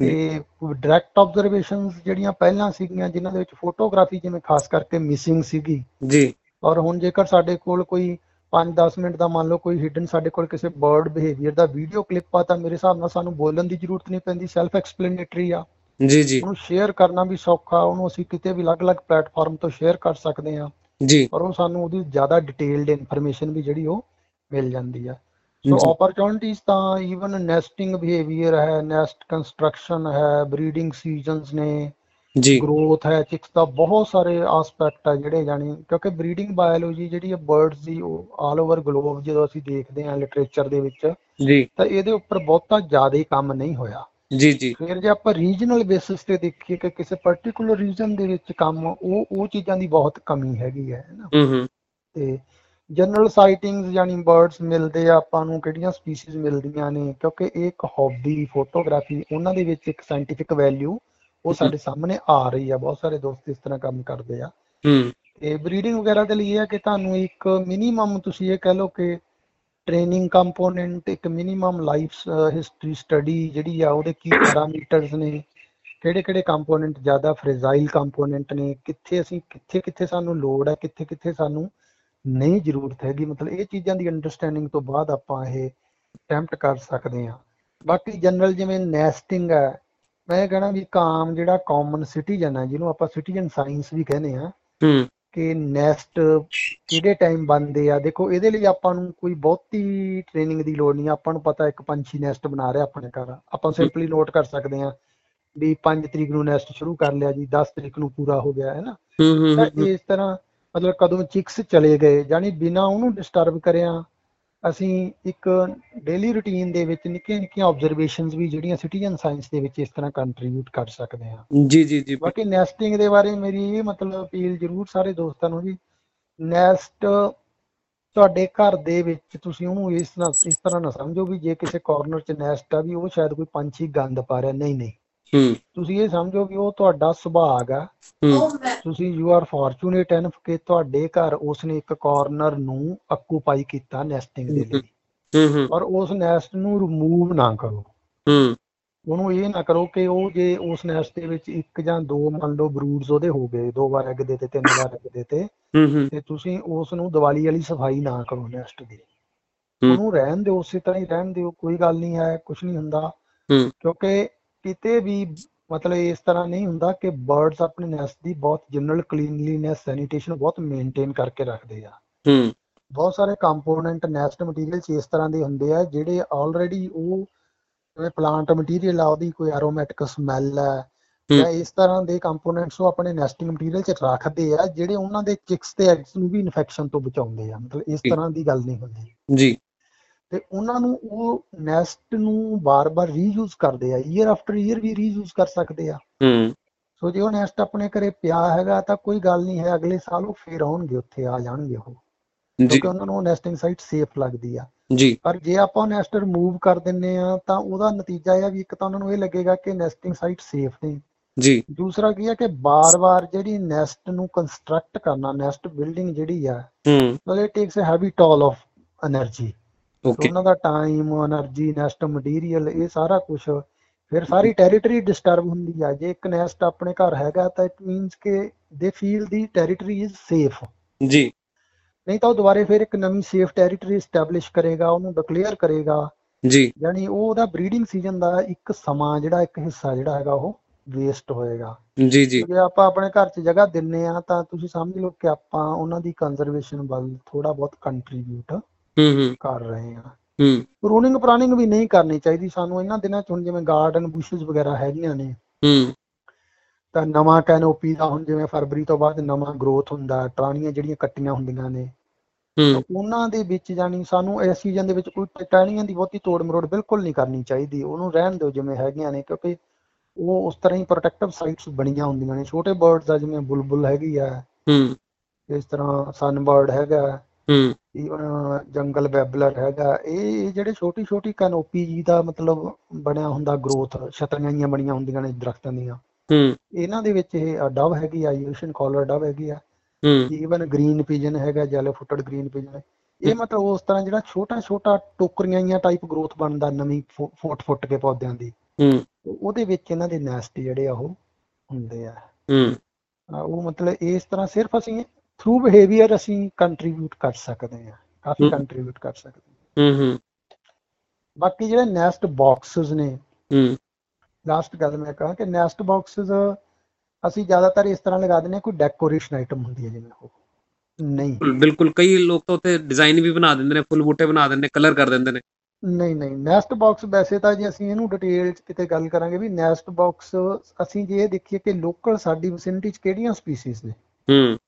ਤੇ ਡਾਇਰੈਕਟ ਆਬਜ਼ਰਵੇਸ਼ਨਸ ਜਿਹੜੀਆਂ ਪਹਿਲਾਂ ਸੀਗੀਆਂ ਜਿਨ੍ਹਾਂ ਦੇ ਵਿੱਚ ਫੋਟੋਗ੍ਰਾਫੀ ਜਿਵੇਂ ਖਾਸ ਕਰਕੇ ਮਿਸਿੰਗ ਸੀਗੀ। ਜੀ। ਔਰ ਹੁਣ ਜੇਕਰ ਸਾਡੇ ਕੋਲ ਕੋਈ 5-10 ਮਿੰਟ ਦਾ ਮੰਨ ਲਓ ਕੋਈ ਹਿਡਨ ਸਾਡੇ ਕੋਲ ਕਿਸੇ ਬਰਡ ਬਿਹੇਵੀਅਰ ਦਾ ਵੀਡੀਓ ਕਲਿੱਪ ਆ ਤਾਂ ਮੇਰੇ ਹਿਸਾਬ ਨਾਲ ਸਾਨੂੰ ਬੋਲਣ ਦੀ ਜ਼ਰੂਰਤ ਨਹੀਂ ਪੈਂਦੀ ਸੈਲਫ ਐਕਸਪਲੇਨੇਟਰੀ ਆ। ਜੀ ਜੀ। ਉਹਨੂੰ ਸ਼ੇਅਰ ਕਰਨਾ ਵੀ ਸੌਖਾ ਉਹਨੂੰ ਅਸੀਂ ਕਿਤੇ ਵੀ ਅਲੱਗ-ਅਲੱਗ ਪਲੇਟਫਾਰਮ ਤੋਂ ਸ਼ੇਅਰ ਕਰ ਸਕਦੇ ਆ ਜੀ। ਔਰ ਉਹ ਸਾਨੂੰ ਉਹਦੀ ਜ਼ਿਆਦਾ ਡਿਟੇਲਡ ਇਨਫੋਰਮੇਸ਼ਨ ਵੀ ਜਿਹੜੀ ਉਹ ਮਿਲ ਜਾਂਦੀ ਆ। ਸੋ। ਓਪਰਚੁਨਿਟੀਜ਼ ਤਾਂ ਈਵਨ ਨੈਸਟਿੰਗ ਬਿਹੇਵੀਅਰ ਹੈ ਨੈਸਟ ਕੰਸਟਰਕਸ਼ਨ ਹੈ ਬਰੀਡਿੰਗ ਸੀਜ਼ਨਸ ਨੇ ਜੀ। ਗਰੋਥ ਹੈ ਚਿਕਸ ਦਾ ਬਹੁਤ ਸਾਰੇ ਐਸਪੈਕਟ ਆ ਜਿਹੜੇ ਜਾਣੀ ਕਿਉਂਕਿ ਬਰੀਡਿੰਗ ਬਾਇਓਲੋਜੀ ਜਿਹੜੀ ਹੈ ਬਰਡਸ ਦੀ ਉਹ ਆਲ ਓਵਰ ਗਲੋਬ ਜਦੋਂ ਅਸੀਂ ਦੇਖਦੇ ਹਾਂ ਲਿਟਰੇਚਰ ਦੇ ਵਿੱਚ ਜੀ। ਤਾਂ ਇਹਦੇ ਉੱਪਰ ਬਹੁਤਾ ਜ਼ਿਆਦਾ ਹੀ ਕੰਮ ਨਹੀਂ ਹੋਇਆ। ਜੀ ਜੀ। ਫਿਰ ਜੇ ਆਪਾਂ ਰੀਜਨਲ ਬੇਸਿਸ ਤੇ ਦੇਖੀਏ ਕਿ ਕਿਸੇ ਪਾਰਟਿਕੂਲਰ ਰੀਜਨ ਦੇ ਵਿੱਚ ਕੰਮ ਉਹ ਉਹ ਚੀਜ਼ਾਂ ਦੀ ਬਹੁਤ ਕਮੀ ਹੈਗੀ ਹੈ ਨਾ। ਹੂੰ ਹੂੰ। ਤੇ ਜਨਰਲ ਸਾਈਟਿੰਗਸ ਯਾਨੀ ਬਰਡਸ ਮਿਲਦੇ ਆ ਆਪਾਂ ਨੂੰ ਕਿਹੜੀਆਂ ਸਪੀਸੀਜ਼ ਮਿਲਦੀਆਂ ਨੇ ਕਿਉਂਕਿ ਇਹ ਇੱਕ ਹੌਬੀ ਫੋਟੋਗ੍ਰਾਫੀ ਉਹਨਾਂ ਦੇ ਵਿੱਚ ਇੱਕ ਸਾਇੰਟੀਫਿਕ ਵੈਲਿਊ ਉਹ ਸਾਡੇ ਸਾਹਮਣੇ ਆ ਰਹੀ ਆ ਬਹੁਤ ਸਾਰੇ ਦੋਸਤ ਇਸ ਤਰ੍ਹਾਂ ਕੰਮ ਕਰਦੇ ਆ। ਹੂੰ ਤੇ ਬਰੀਡਿੰਗ ਵਗੈਰਾ ਦੇ ਲਈ ਇਹ ਹੈ ਕਿ ਤੁਹਾਨੂੰ ਇੱਕ ਮਿਨੀਮਮ ਤੁਸੀਂ ਇਹ ਕਹਿ ਲਓ ਕਿ ਟ੍ਰੇਨਿੰਗ ਕੰਪੋਨੈਂਟ ਇੱਕ ਮਿਨੀਮਮ ਲਾਈਫ ਹਿਸਟਰੀ ਸਟੱਡੀ ਜਿਹੜੀ ਆ ਉਹਦੇ ਕੀ ਪੈਰਾਮੀਟਰਸ ਨੇ ਕਿਹੜੇ ਕਿਹੜੇ ਕੰਪੋਨੈਂਟ ਜ਼ਿਆਦਾ ਫ੍ਰੇਜ਼ਾਈਲ ਕੰਪੋਨੈਂਟ ਨੇ ਕਿੱਥੇ ਅਸੀਂ ਕਿੱਥੇ ਕਿੱਥੇ ਸਾਨੂੰ ਲੋੜ ਹੈ ਕਿੱਥੇ ਕਿੱਥੇ ਸਾਨੂੰ ਨਹੀਂ ਜ਼ਰੂਰਤ ਹੈਗੀ ਮਤਲਬ ਇਹ ਚੀਜ਼ਾਂ ਦੀ ਅੰਡਰਸਟੈਂਡਿੰਗ ਤੋਂ ਬਾਅਦ ਆਪਾਂ ਇਹ ਅਟੈਂਪਟ ਕਰ ਸਕਦੇ ਹਾਂ। ਬਾਕੀ ਜਨਰਲ ਜਿਵੇਂ ਨੈਸਟਿੰਗ ਹੈ ਮੈਂ ਕਹਿਣਾ ਵੀ ਇੱਕ ਆਮ ਜਿਹੜਾ ਕਾਮਨ ਸਿਟੀਜ਼ਨ ਹੈ ਜਿਹਨੂੰ ਆਪਾਂ ਸਿਟੀਜ਼ਨ ਸਾਇੰਸ ਵੀ ਕਹਿੰਦੇ ਆ ਹੂੰ। ਕਿ ਨੈਸਟ ਕਿਹੜੇ ਟਾਈਮ ਬਣਦੇ ਆ ਦੇਖੋ ਇਹਦੇ ਲਈ ਆਪਾਂ ਨੂੰ ਕੋਈ ਬਹੁਤੀ ਟ੍ਰੇਨਿੰਗ ਦੀ ਲੋੜ ਨਹੀਂ ਆਪਾਂ ਨੂੰ ਪਤਾ ਇੱਕ ਪੰਛੀ ਨੈਸਟ ਬਣਾ ਰਿਹਾ ਆਪਣੇ ਘਰ। ਆਪਾਂ ਸਿੰਪਲੀ ਨੋਟ ਕਰ ਸਕਦੇ ਆ ਵੀ 5 ਤਰੀਕ ਨੂੰ ਨੈਸਟ ਸ਼ੁਰੂ ਕਰ ਲਿਆ ਜੀ 10 ਤਰੀਕ ਨੂੰ ਪੂਰਾ ਹੋ ਗਿਆ ਹੈ ਨਾ? ਹੂੰ ਹੂੰ। ਇਸ ਤਰ੍ਹਾਂ ਮਤਲਬ ਕਦੋਂ ਚਿਕਸ ਚਲੇ ਗਏ ਯਾਨੀ ਬਿਨਾ ਉਹਨੂੰ ਡਿਸਟਰਬ ਕਰਿਆ ਅਸੀਂ ਇੱਕ ਡੇਲੀ ਰੁਟੀਨ ਦੇ ਵਿੱਚ ਨਿੱਕੀਆਂ ਨਿੱਕੀਆਂ ਆਬਜ਼ਰਵੇਸ਼ਨਸ ਵੀ ਜਿਹੜੀਆਂ ਸਿਟੀਜ਼ਨ ਸਾਇੰਸ ਦੇ ਵਿੱਚ ਇਸ ਤਰ੍ਹਾਂ ਕੰਟਰੀਬਿਊਟ ਕਰ ਸਕਦੇ ਹਾਂ। ਜੀ ਜੀ ਜੀ। ਬਾਕੀ ਨੈਸਟਿੰਗ ਦੇ ਬਾਰੇ ਮੇਰੀ ਇਹ ਮਤਲਬ ਅਪੀਲ ਜ਼ਰੂਰ ਸਾਰੇ ਦੋਸਤਾਂ ਨੂੰ ਵੀ ਨੈਸਟ ਤੁਹਾਡੇ ਘਰ ਦੇ ਵਿੱਚ ਤੁਸੀਂ ਉਹਨੂੰ ਇਸ ਤਰ੍ਹਾਂ ਇਸ ਤਰ੍ਹਾਂ ਨਾ ਸਮਝੋ ਵੀ ਜੇ ਕਿਸੇ ਕਾਰਨਰ 'ਚ ਨੈਸਟ ਆ ਵੀ ਉਹ ਸ਼ਾਇਦ ਕੋਈ ਪੰਛੀ ਗੰਦ ਪਾ ਰਿਹਾ। ਨਹੀਂ ਨਹੀਂ। ਹੂੰ। ਤੁਸੀਂ ਇਹ ਸਮਝੋ ਵੀ ਉਹ ਤੁਹਾਡਾ ਸੁਭਾਗ ਆ। ਤੁਸੀਂ ਯੂ ਆਰ ਫੋਰਚੂਨੇਟ ਐਨਫ ਕਿ ਤੁਹਾਡੇ ਘਰ ਉਸਨੇ ਇੱਕ ਕਾਰਨਰ ਨੂੰ ਅਕੂਪਾਈ ਕੀਤਾ ਨੈਸਟਿੰਗ ਦੇ ਲਈ। ਹੂੰ। ਹੂੰ ਔਰ ਉਸ ਨੈਸਟ ਨੂੰ ਰਿਮੂਵ ਨਾ ਕਰੋ। ਹੂੰ। ਉਹਨੂੰ ਇਹ ਨਾ ਕਰੋ ਕਿ ਉਹ ਜੇ ਉਸ ਨੈਸਟ ਦੇ ਵਿੱਚ ਇੱਕ ਜਾਂ ਦੋ ਮੰਨ ਲਓ ਬਰੂਡਸ ਉਹਦੇ ਹੋ ਗਏ ਦੋ ਵਾਰ ਐਗ ਦੇ ਤੇ ਤਿੰਨ ਵਾਰ ਐਗ ਦੇ ਤੇ ਤੁਸੀਂ ਉਸ ਨੂੰ ਦੀਵਾਲੀ ਵਾਲੀ ਸਫ਼ਾਈ ਨਾ ਕਰੋ ਨੈਸਟ ਦੀ। ਉਹਨੂੰ ਰਹਿਣ ਦਿਓ ਉਸੇ ਤਰ੍ਹਾਂ ਹੀ ਰਹਿਣ ਦਿਓ ਕੋਈ ਗੱਲ ਨਹੀਂ ਹੈ ਕੁਝ ਨਹੀਂ ਹੁੰਦਾ। ਕਿਉਂਕਿ ਕਿਤੇ ਵੀ ਮਤਲਬ ਇਸ ਤਰ੍ਹਾਂ ਨਹੀਂ ਹੁੰਦਾ ਕਿ ਬਰਡਸ ਆਪਣੇ ਨੈਸਟ ਦੀ ਬਹੁਤ ਜਨਰਲ ਕਲੀਨਲੀਨੈਸ ਸੈਨੀਟੇਸ਼ਨ ਬਹੁਤ ਮੇਨਟੇਨ ਕਰਕੇ ਰੱਖਦੇ ਆ। ਹੂੰ। ਬਹੁਤ ਸਾਰੇ ਕੰਪੋਨੈਂਟ ਨੈਸਟ ਮਟੀਰੀਅਲ ਚ ਇਸ ਤਰ੍ਹਾਂ ਦੇ ਹੁੰਦੇ ਆ ਜਿਹੜੇ ਆਲਰੇਡੀ ਉਹ ਜਿਵੇਂ ਪਲਾਂਟ ਮਟੀਰੀਅਲ ਆ ਉਹਦੀ ਕੋਈ ਐਰੋਮੈਟਿਕ ਸਮੈਲ ਹੈ ਹੂੰ। ਜਾਂ ਇਸ ਤਰ੍ਹਾਂ ਦੇ ਕੰਪੋਨੈਂਟਸ ਉਹ ਆਪਣੇ ਨੈਸਟਿੰਗ ਮਟੀਰੀਅਲ ਚ ਰੱਖਦੇ ਆ ਜਿਹੜੇ ਉਹਨਾਂ ਦੇ ਚਿਕਸ ਤੇ ਐਗਸ ਨੂੰ ਵੀ ਇਨਫੈਕਸ਼ਨ ਤੋਂ ਬਚਾਉਂਦੇ ਆ। ਮਤਲਬ ਇਸ। ਤਰ੍ਹਾਂ ਦੀ ਗੱਲ ਨਹੀਂ ਹੁੰਦੀ। ਜੀ। ਤੇ ਉਹਨਾਂ ਨੂੰ ਉਹ ਨੈਸਟ ਨੂੰ ਬਾਰ-ਬਾਰ ਰੀਯੂਜ਼ ਕਰਦੇ ਆ ਈਅਰ ਆਫਟਰ ਈਅਰ ਵੀ ਰੀਯੂਜ਼ ਕਰ ਸਕਦੇ ਆ। ਹੂੰ। ਸੋ ਜੇ ਉਹ ਨੈਸਟ ਆਪਣੇ ਘਰੇ ਪਿਆ ਹੈਗਾ ਤਾਂ ਕੋਈ ਗੱਲ ਨਹੀਂ ਹੈ ਅਗਲੇ ਸਾਲ ਉਹ ਫੇਰ ਆਉਣਗੇ ਉੱਥੇ ਆ ਜਾਣਗੇ ਉਹ। ਕਿਉਂਕਿ ਉਹਨਾਂ ਨੂੰ ਨੈਸਟਿੰਗ ਸਾਈਟ ਸੇਫ ਲੱਗਦੀ ਆ। ਜੀ। ਪਰ ਜੇ ਆਪਾਂ ਨੈਸਟ ਰਿਮੂਵ ਕਰ ਦਿੰਨੇ ਆ ਤਾਂ ਉਹਦਾ ਨਤੀਜਾ ਇਹ ਆ ਵੀ ਇੱਕ ਤਾਂ ਉਹਨਾਂ ਨੂੰ ਇਹ ਲੱਗੇਗਾ ਕਿ ਨੈਸਟਿੰਗ ਸਾਈਟ ਸੇਫ ਨਹੀਂ ਜੀ। ਦੂਸਰਾ ਕੀ ਹੈ ਕਿ ਬਾਰ-ਬਾਰ ਜਿਹੜੀ ਨੈਸਟ ਨੂੰ ਕੰਸਟਰਕਟ ਕਰਨਾ ਨੈਸਟ ਬਿਲਡਿੰਗ ਜਿਹੜੀ ਆ ਹੂੰ। So it takes a heavy toll of energy okay ਉਹਨਾਂ ਦਾ ਟਾਈਮ એનર્ਜੀ ਨੈਸਟ ਮਟੀਰੀਅਲ ਇਹ ਸਾਰਾ ਕੁਝ ਫਿਰ ਸਾਰੀ ਟੈਰੀਟਰੀ ਡਿਸਟਰਬ ਹੁੰਦੀ ਆ। ਜੇ ਇੱਕ ਨੈਸਟ ਆਪਣੇ ਘਰ ਹੈਗਾ ਤਾਂ ਇਟ ਮੀਨਸ ਕਿ they feel the territory is safe ਜੀ। ਨਹੀਂ ਤਾਂ ਉਹ ਦੁਬਾਰੇ ਫਿਰ ਇੱਕ ਨਵੀਂ ਸੇਫ ਟੈਰੀਟਰੀ ਸਟੈਬਲਿਸ਼ ਕਰੇਗਾ ਉਹਨੂੰ ਡਿਕਲੇਅਰ ਕਰੇਗਾ। ਜੀ। ਯਾਨੀ ਉਹ ਉਹਦਾ ਬਰੀਡਿੰਗ ਸੀਜ਼ਨ ਦਾ ਇੱਕ ਸਮਾਂ ਜਿਹੜਾ ਇੱਕ ਹਿੱਸਾ ਜਿਹੜਾ ਹੈਗਾ ਉਹ ਵੇਸਟ ਹੋਏਗਾ। ਜੀ ਜੀ। ਜੇ ਆਪਾਂ ਆਪਣੇ ਘਰ 'ਚ ਜਗ੍ਹਾ ਦਿੰਨੇ ਆ ਤਾਂ ਤੁਸੀਂ ਸਮਝ ਲਓ ਕਿ ਆਪਾਂ ਉਹਨਾਂ ਦੀ ਕੰਜ਼ਰਵੇਸ਼ਨ ਵੱਲ ਥੋੜਾ ਬਹੁਤ ਕੰਟਰੀਬਿਊਟ ਹੂੰ ਹੂੰ। ਕਰ ਰਹੇ ਆ ਹੂੰ। ਪ੍ਰੂਨਿੰਗ ਪ੍ਰਾਨਿੰਗ ਵੀ ਨਹੀਂ ਕਰਨੀ ਚਾਹੀਦੀ। ਸਾਨੂੰ ਇਹਨਾਂ ਦਿਨਾਂ 'ਚ ਹੁਣ ਜਿਵੇਂ ਗਾਰਡਨ ਬੁਸ਼ਸ ਵਗੈਰਾ ਹੈਗੀਆਂ ਨੇ। ਹੂੰ। ਤਾਂ ਨਵਾਂ ਕੈਨੋਪੀ ਦਾ ਹੁਣ ਜਿਵੇਂ ਫਰਵਰੀ ਤੋਂ ਬਾਅਦ ਨਵਾਂ ਗਰੋਥ ਹੁੰਦਾ ਟਰਾਣੀਆਂ ਜਿਹੜੀਆਂ ਕੱਟੀਆਂ ਹੁੰਦੀਆਂ ਨੇ। ਹੂੰ। ਉਹਨਾਂ ਦੇ ਵਿੱਚ ਜਾਨੀ ਸਾਨੂੰ ਇਸ ਸੀਜ਼ਨ ਦੇ ਵਿੱਚ ਕੋਈ ਟਹਿਣੀਆਂ ਦੀ ਬਹੁਤੀ ਤੋੜ ਮਰੋੜ ਬਿਲਕੁਲ ਨਹੀਂ ਕਰਨੀ ਚਾਹੀਦੀ। ਉਹਨੂੰ ਰਹਿਣ ਦਿਓ ਜਿਵੇਂ ਹੈਗੀਆਂ ਨੇ। ਕਿਉਂਕਿ ਉਹ ਉਸ ਤਰ੍ਹਾਂ ਹੀ ਪ੍ਰੋਟੈਕਟਿਵ ਸਾਈਟਸ ਬਣੀਆਂ ਹੁੰਦੀਆਂ ਨੇ। ਛੋਟੇ ਬਰਡਸ ਆ ਜਿਵੇਂ ਬੁਲਬੁਲ ਹੈਗੀ ਆ। ਹੂੰ। ਇਸ ਤਰ੍ਹਾਂ ਸਨਬਰਡ ਹੈਗਾ। ਹੂੰ। ਜੰਗਲ ਬੈਬਲਰ ਹੈਗਾ। ਇਹ ਜਿਹੜੇ ਛੋਟੀ ਛੋਟੀ ਕੈਨੋਪੀ ਜੀ ਦਾ ਮਤਲਬ ਬਣਿਆ ਹੁੰਦਾ ਗਰੋਥ ਛਤਰੀਆਂ ਬਣੀਆਂ ਹੁੰਦੀਆਂ ਨੇ ਦਰਖਤਾਂ ਦੀਆਂ। ਹੂੰ। ਇਹਨਾਂ ਦੇ ਵਿੱਚ ਇਹ ਡਵ ਹੈਗੀ ਆ ਏਸ਼ੀਅਨ ਕਾਲਰ ਡਵ ਹੈਗੀ ਆ। ਹੂੰ। ਈਵਨ ਗ੍ਰੀਨ ਪੀਜਨ ਹੈਗਾ ਜੈਲੋ ਫੁੱਟਡ ਗ੍ਰੀਨ ਪੀਜਨ ਇਹ ਮਤਲਬ ਉਸ ਤਰ੍ਹਾਂ ਜਿਹੜਾ ਛੋਟਾ ਛੋਟਾ ਟੋਕਰੀਆਂ ਜਾਂ ਟਾਈਪ ਗਰੋਥ ਬਣਦਾ ਨਵੀਂ ਫੁੱਟ ਫੁੱਟ ਕੇ ਪੌਦਿਆਂ ਦੀ। ਹੂੰ। ਉਹਦੇ ਵਿੱਚ ਇਹਨਾਂ ਦੇ ਨੈਸਟ ਜਿਹੜੇ ਆ ਉਹ ਹੁੰਦੇ ਆ। ਹੂੰ। ਉਹ ਮਤਲਬ ਇਸ ਤਰ੍ਹਾਂ ਸਿਰਫ ਅਸੀਂ ਥਰੂ ਬਿਹੇਵੀਅਰ ਅਸੀਂ ਕੰਟਰੀਬਿਊਟ ਕਰ ਸਕਦੇ ਆ ਕਾਫੀ। ਕੰਟਰੀਬਿਊਟ ਕਰ ਸਕਦੇ ਹਾਂ। ਹੂੰ ਹੂੰ। ਬਾਕੀ ਜਿਹੜੇ ਨੈਸਟ ਬਾਕਸਸ ਨੇ ਹੂੰ। ਲਾਸਟ ਗੱਲ ਮੈਂ ਕਹਾਂ ਕਿ ਨੈਸਟ ਬਾਕਸਸ ਅਸੀਂ ਜ਼ਿਆਦਾਤਰ ਇਸ ਤਰ੍ਹਾਂ ਲਗਾ ਦਿੰਦੇ ਹਾਂ ਕੋਈ ਡੈਕੋਰੇਸ਼ਨ ਆਈਟਮ ਹੁੰਦੀ ਹੈ ਜਿਵੇਂ ਉਹ। ਨਹੀਂ। ਬਿਲਕੁਲ- ਕਈ ਲੋਕ ਤਾਂ ਉੱਥੇ ਡਿਜ਼ਾਈਨ ਵੀ ਬਣਾ ਦਿੰਦੇ ਨੇ ਫੁੱਲ ਬੂਟੇ ਬਣਾ ਦਿੰਦੇ ਨੇ ਕਲਰ ਕਰ ਦਿੰਦੇ ਨੇ। ਨਹੀਂ ਨਹੀਂ। ਨੈਸਟ ਬਾਕਸ ਵੈਸੇ ਤਾਂ ਜੇ ਅਸੀਂ ਇਹਨੂੰ ਡਿਟੇਲ ਚ ਕਿਤੇ ਗੱਲ ਕਰਾਂਗੇ ਵੀ ਨੈਸਟ ਬਾਕਸ ਅਸੀਂ ਜੇ ਇਹ ਦੇਖੀਏ ਕਿ ਲੋਕਲ ਸਾਡੀ ਵਿਸਿਨਿਟੀ ਚ ਕਿਹੜੀਆਂ ਸਪੀਸੀਜ਼ ਨੇ। ਹੂੰ।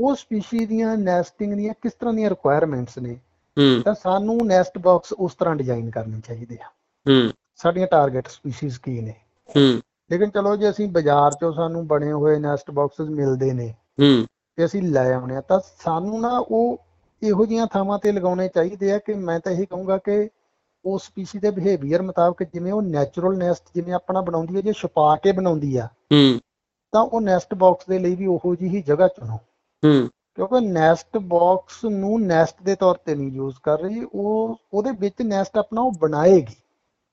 ਉਹ ਸਪੀਸ਼ੀ ਦੀਆਂ ਨੈਸਟਿੰਗ ਦੀਆਂ ਕਿਸ ਤਰ੍ਹਾਂ ਦੀਆਂ ਰਿਕੁਆਇਰਮੈਂਟਸ ਨੇ ਹੂੰ। ਤਾਂ ਸਾਨੂੰ ਨੈਸਟ ਬਾਕਸ ਉਸ ਤਰ੍ਹਾਂ ਡਿਜ਼ਾਈਨ ਕਰਨੇ ਚਾਹੀਦੇ ਆ। ਹੂੰ। ਸਾਡੀਆਂ ਟਾਰਗੇਟ ਸਪੀਸੀਜ਼ ਕੀ ਨੇ? ਹੂੰ। ਲੇਕਿਨ ਚਲੋ ਜੇ ਅਸੀਂ ਬਾਜ਼ਾਰ ਚੋਂ ਸਾਨੂੰ ਬਣੇ ਹੋਏ ਨੈਸਟ ਬਾਕਸਸ ਮਿਲਦੇ ਨੇ ਹੂੰ। ਤੇ ਅਸੀਂ ਲੈ ਆਉਣੇ ਆ ਤਾਂ ਸਾਨੂੰ ਨਾ ਉਹ ਇਹੋ ਜਿਹੀਆਂ ਥਾਵਾਂ ਤੇ ਲਗਾਉਣੇ ਚਾਹੀਦੇ ਆ ਕਿ ਮੈਂ ਤਾਂ ਇਹ ਕਹੂੰਗਾ ਕਿ ਉਸ ਸਪੀਸੀ ਦੇ ਬਿਹੇਵੀਅਰ ਮੁਤਾਬਕ ਜਿਵੇਂ ਉਹ ਨੈਚੁਰਲ ਨੈਸਟ ਜਿਵੇਂ ਆਪਣਾ ਬਣਾਉਂਦੀ ਹੈ ਜੇ ਛੁਪਾ ਕੇ ਬਣਾਉਂਦੀ ਆ ਹੂੰ। ਤਾਂ ਉਹ ਨੈਸਟ ਬਾਕਸ ਦੇ ਲਈ ਵੀ ਉਹੋ ਜਿਹੀ ਹੀ ਜਗ੍ਹਾ ਚੁਣੋ। ਹੂੰ। ਕਿਉਂਕਿ ਨੈਸਟ ਬਾਕਸ ਨੂੰ ਨੈਸਟ ਦੇ ਤੌਰ ਤੇ ਨਹੀਂ ਯੂਜ਼ ਕਰ ਰਹੀ ਉਹ ਉਹਦੇ ਵਿੱਚ ਨੈਸਟ ਆਪਣਾ ਉਹ ਬਣਾਏਗੀ।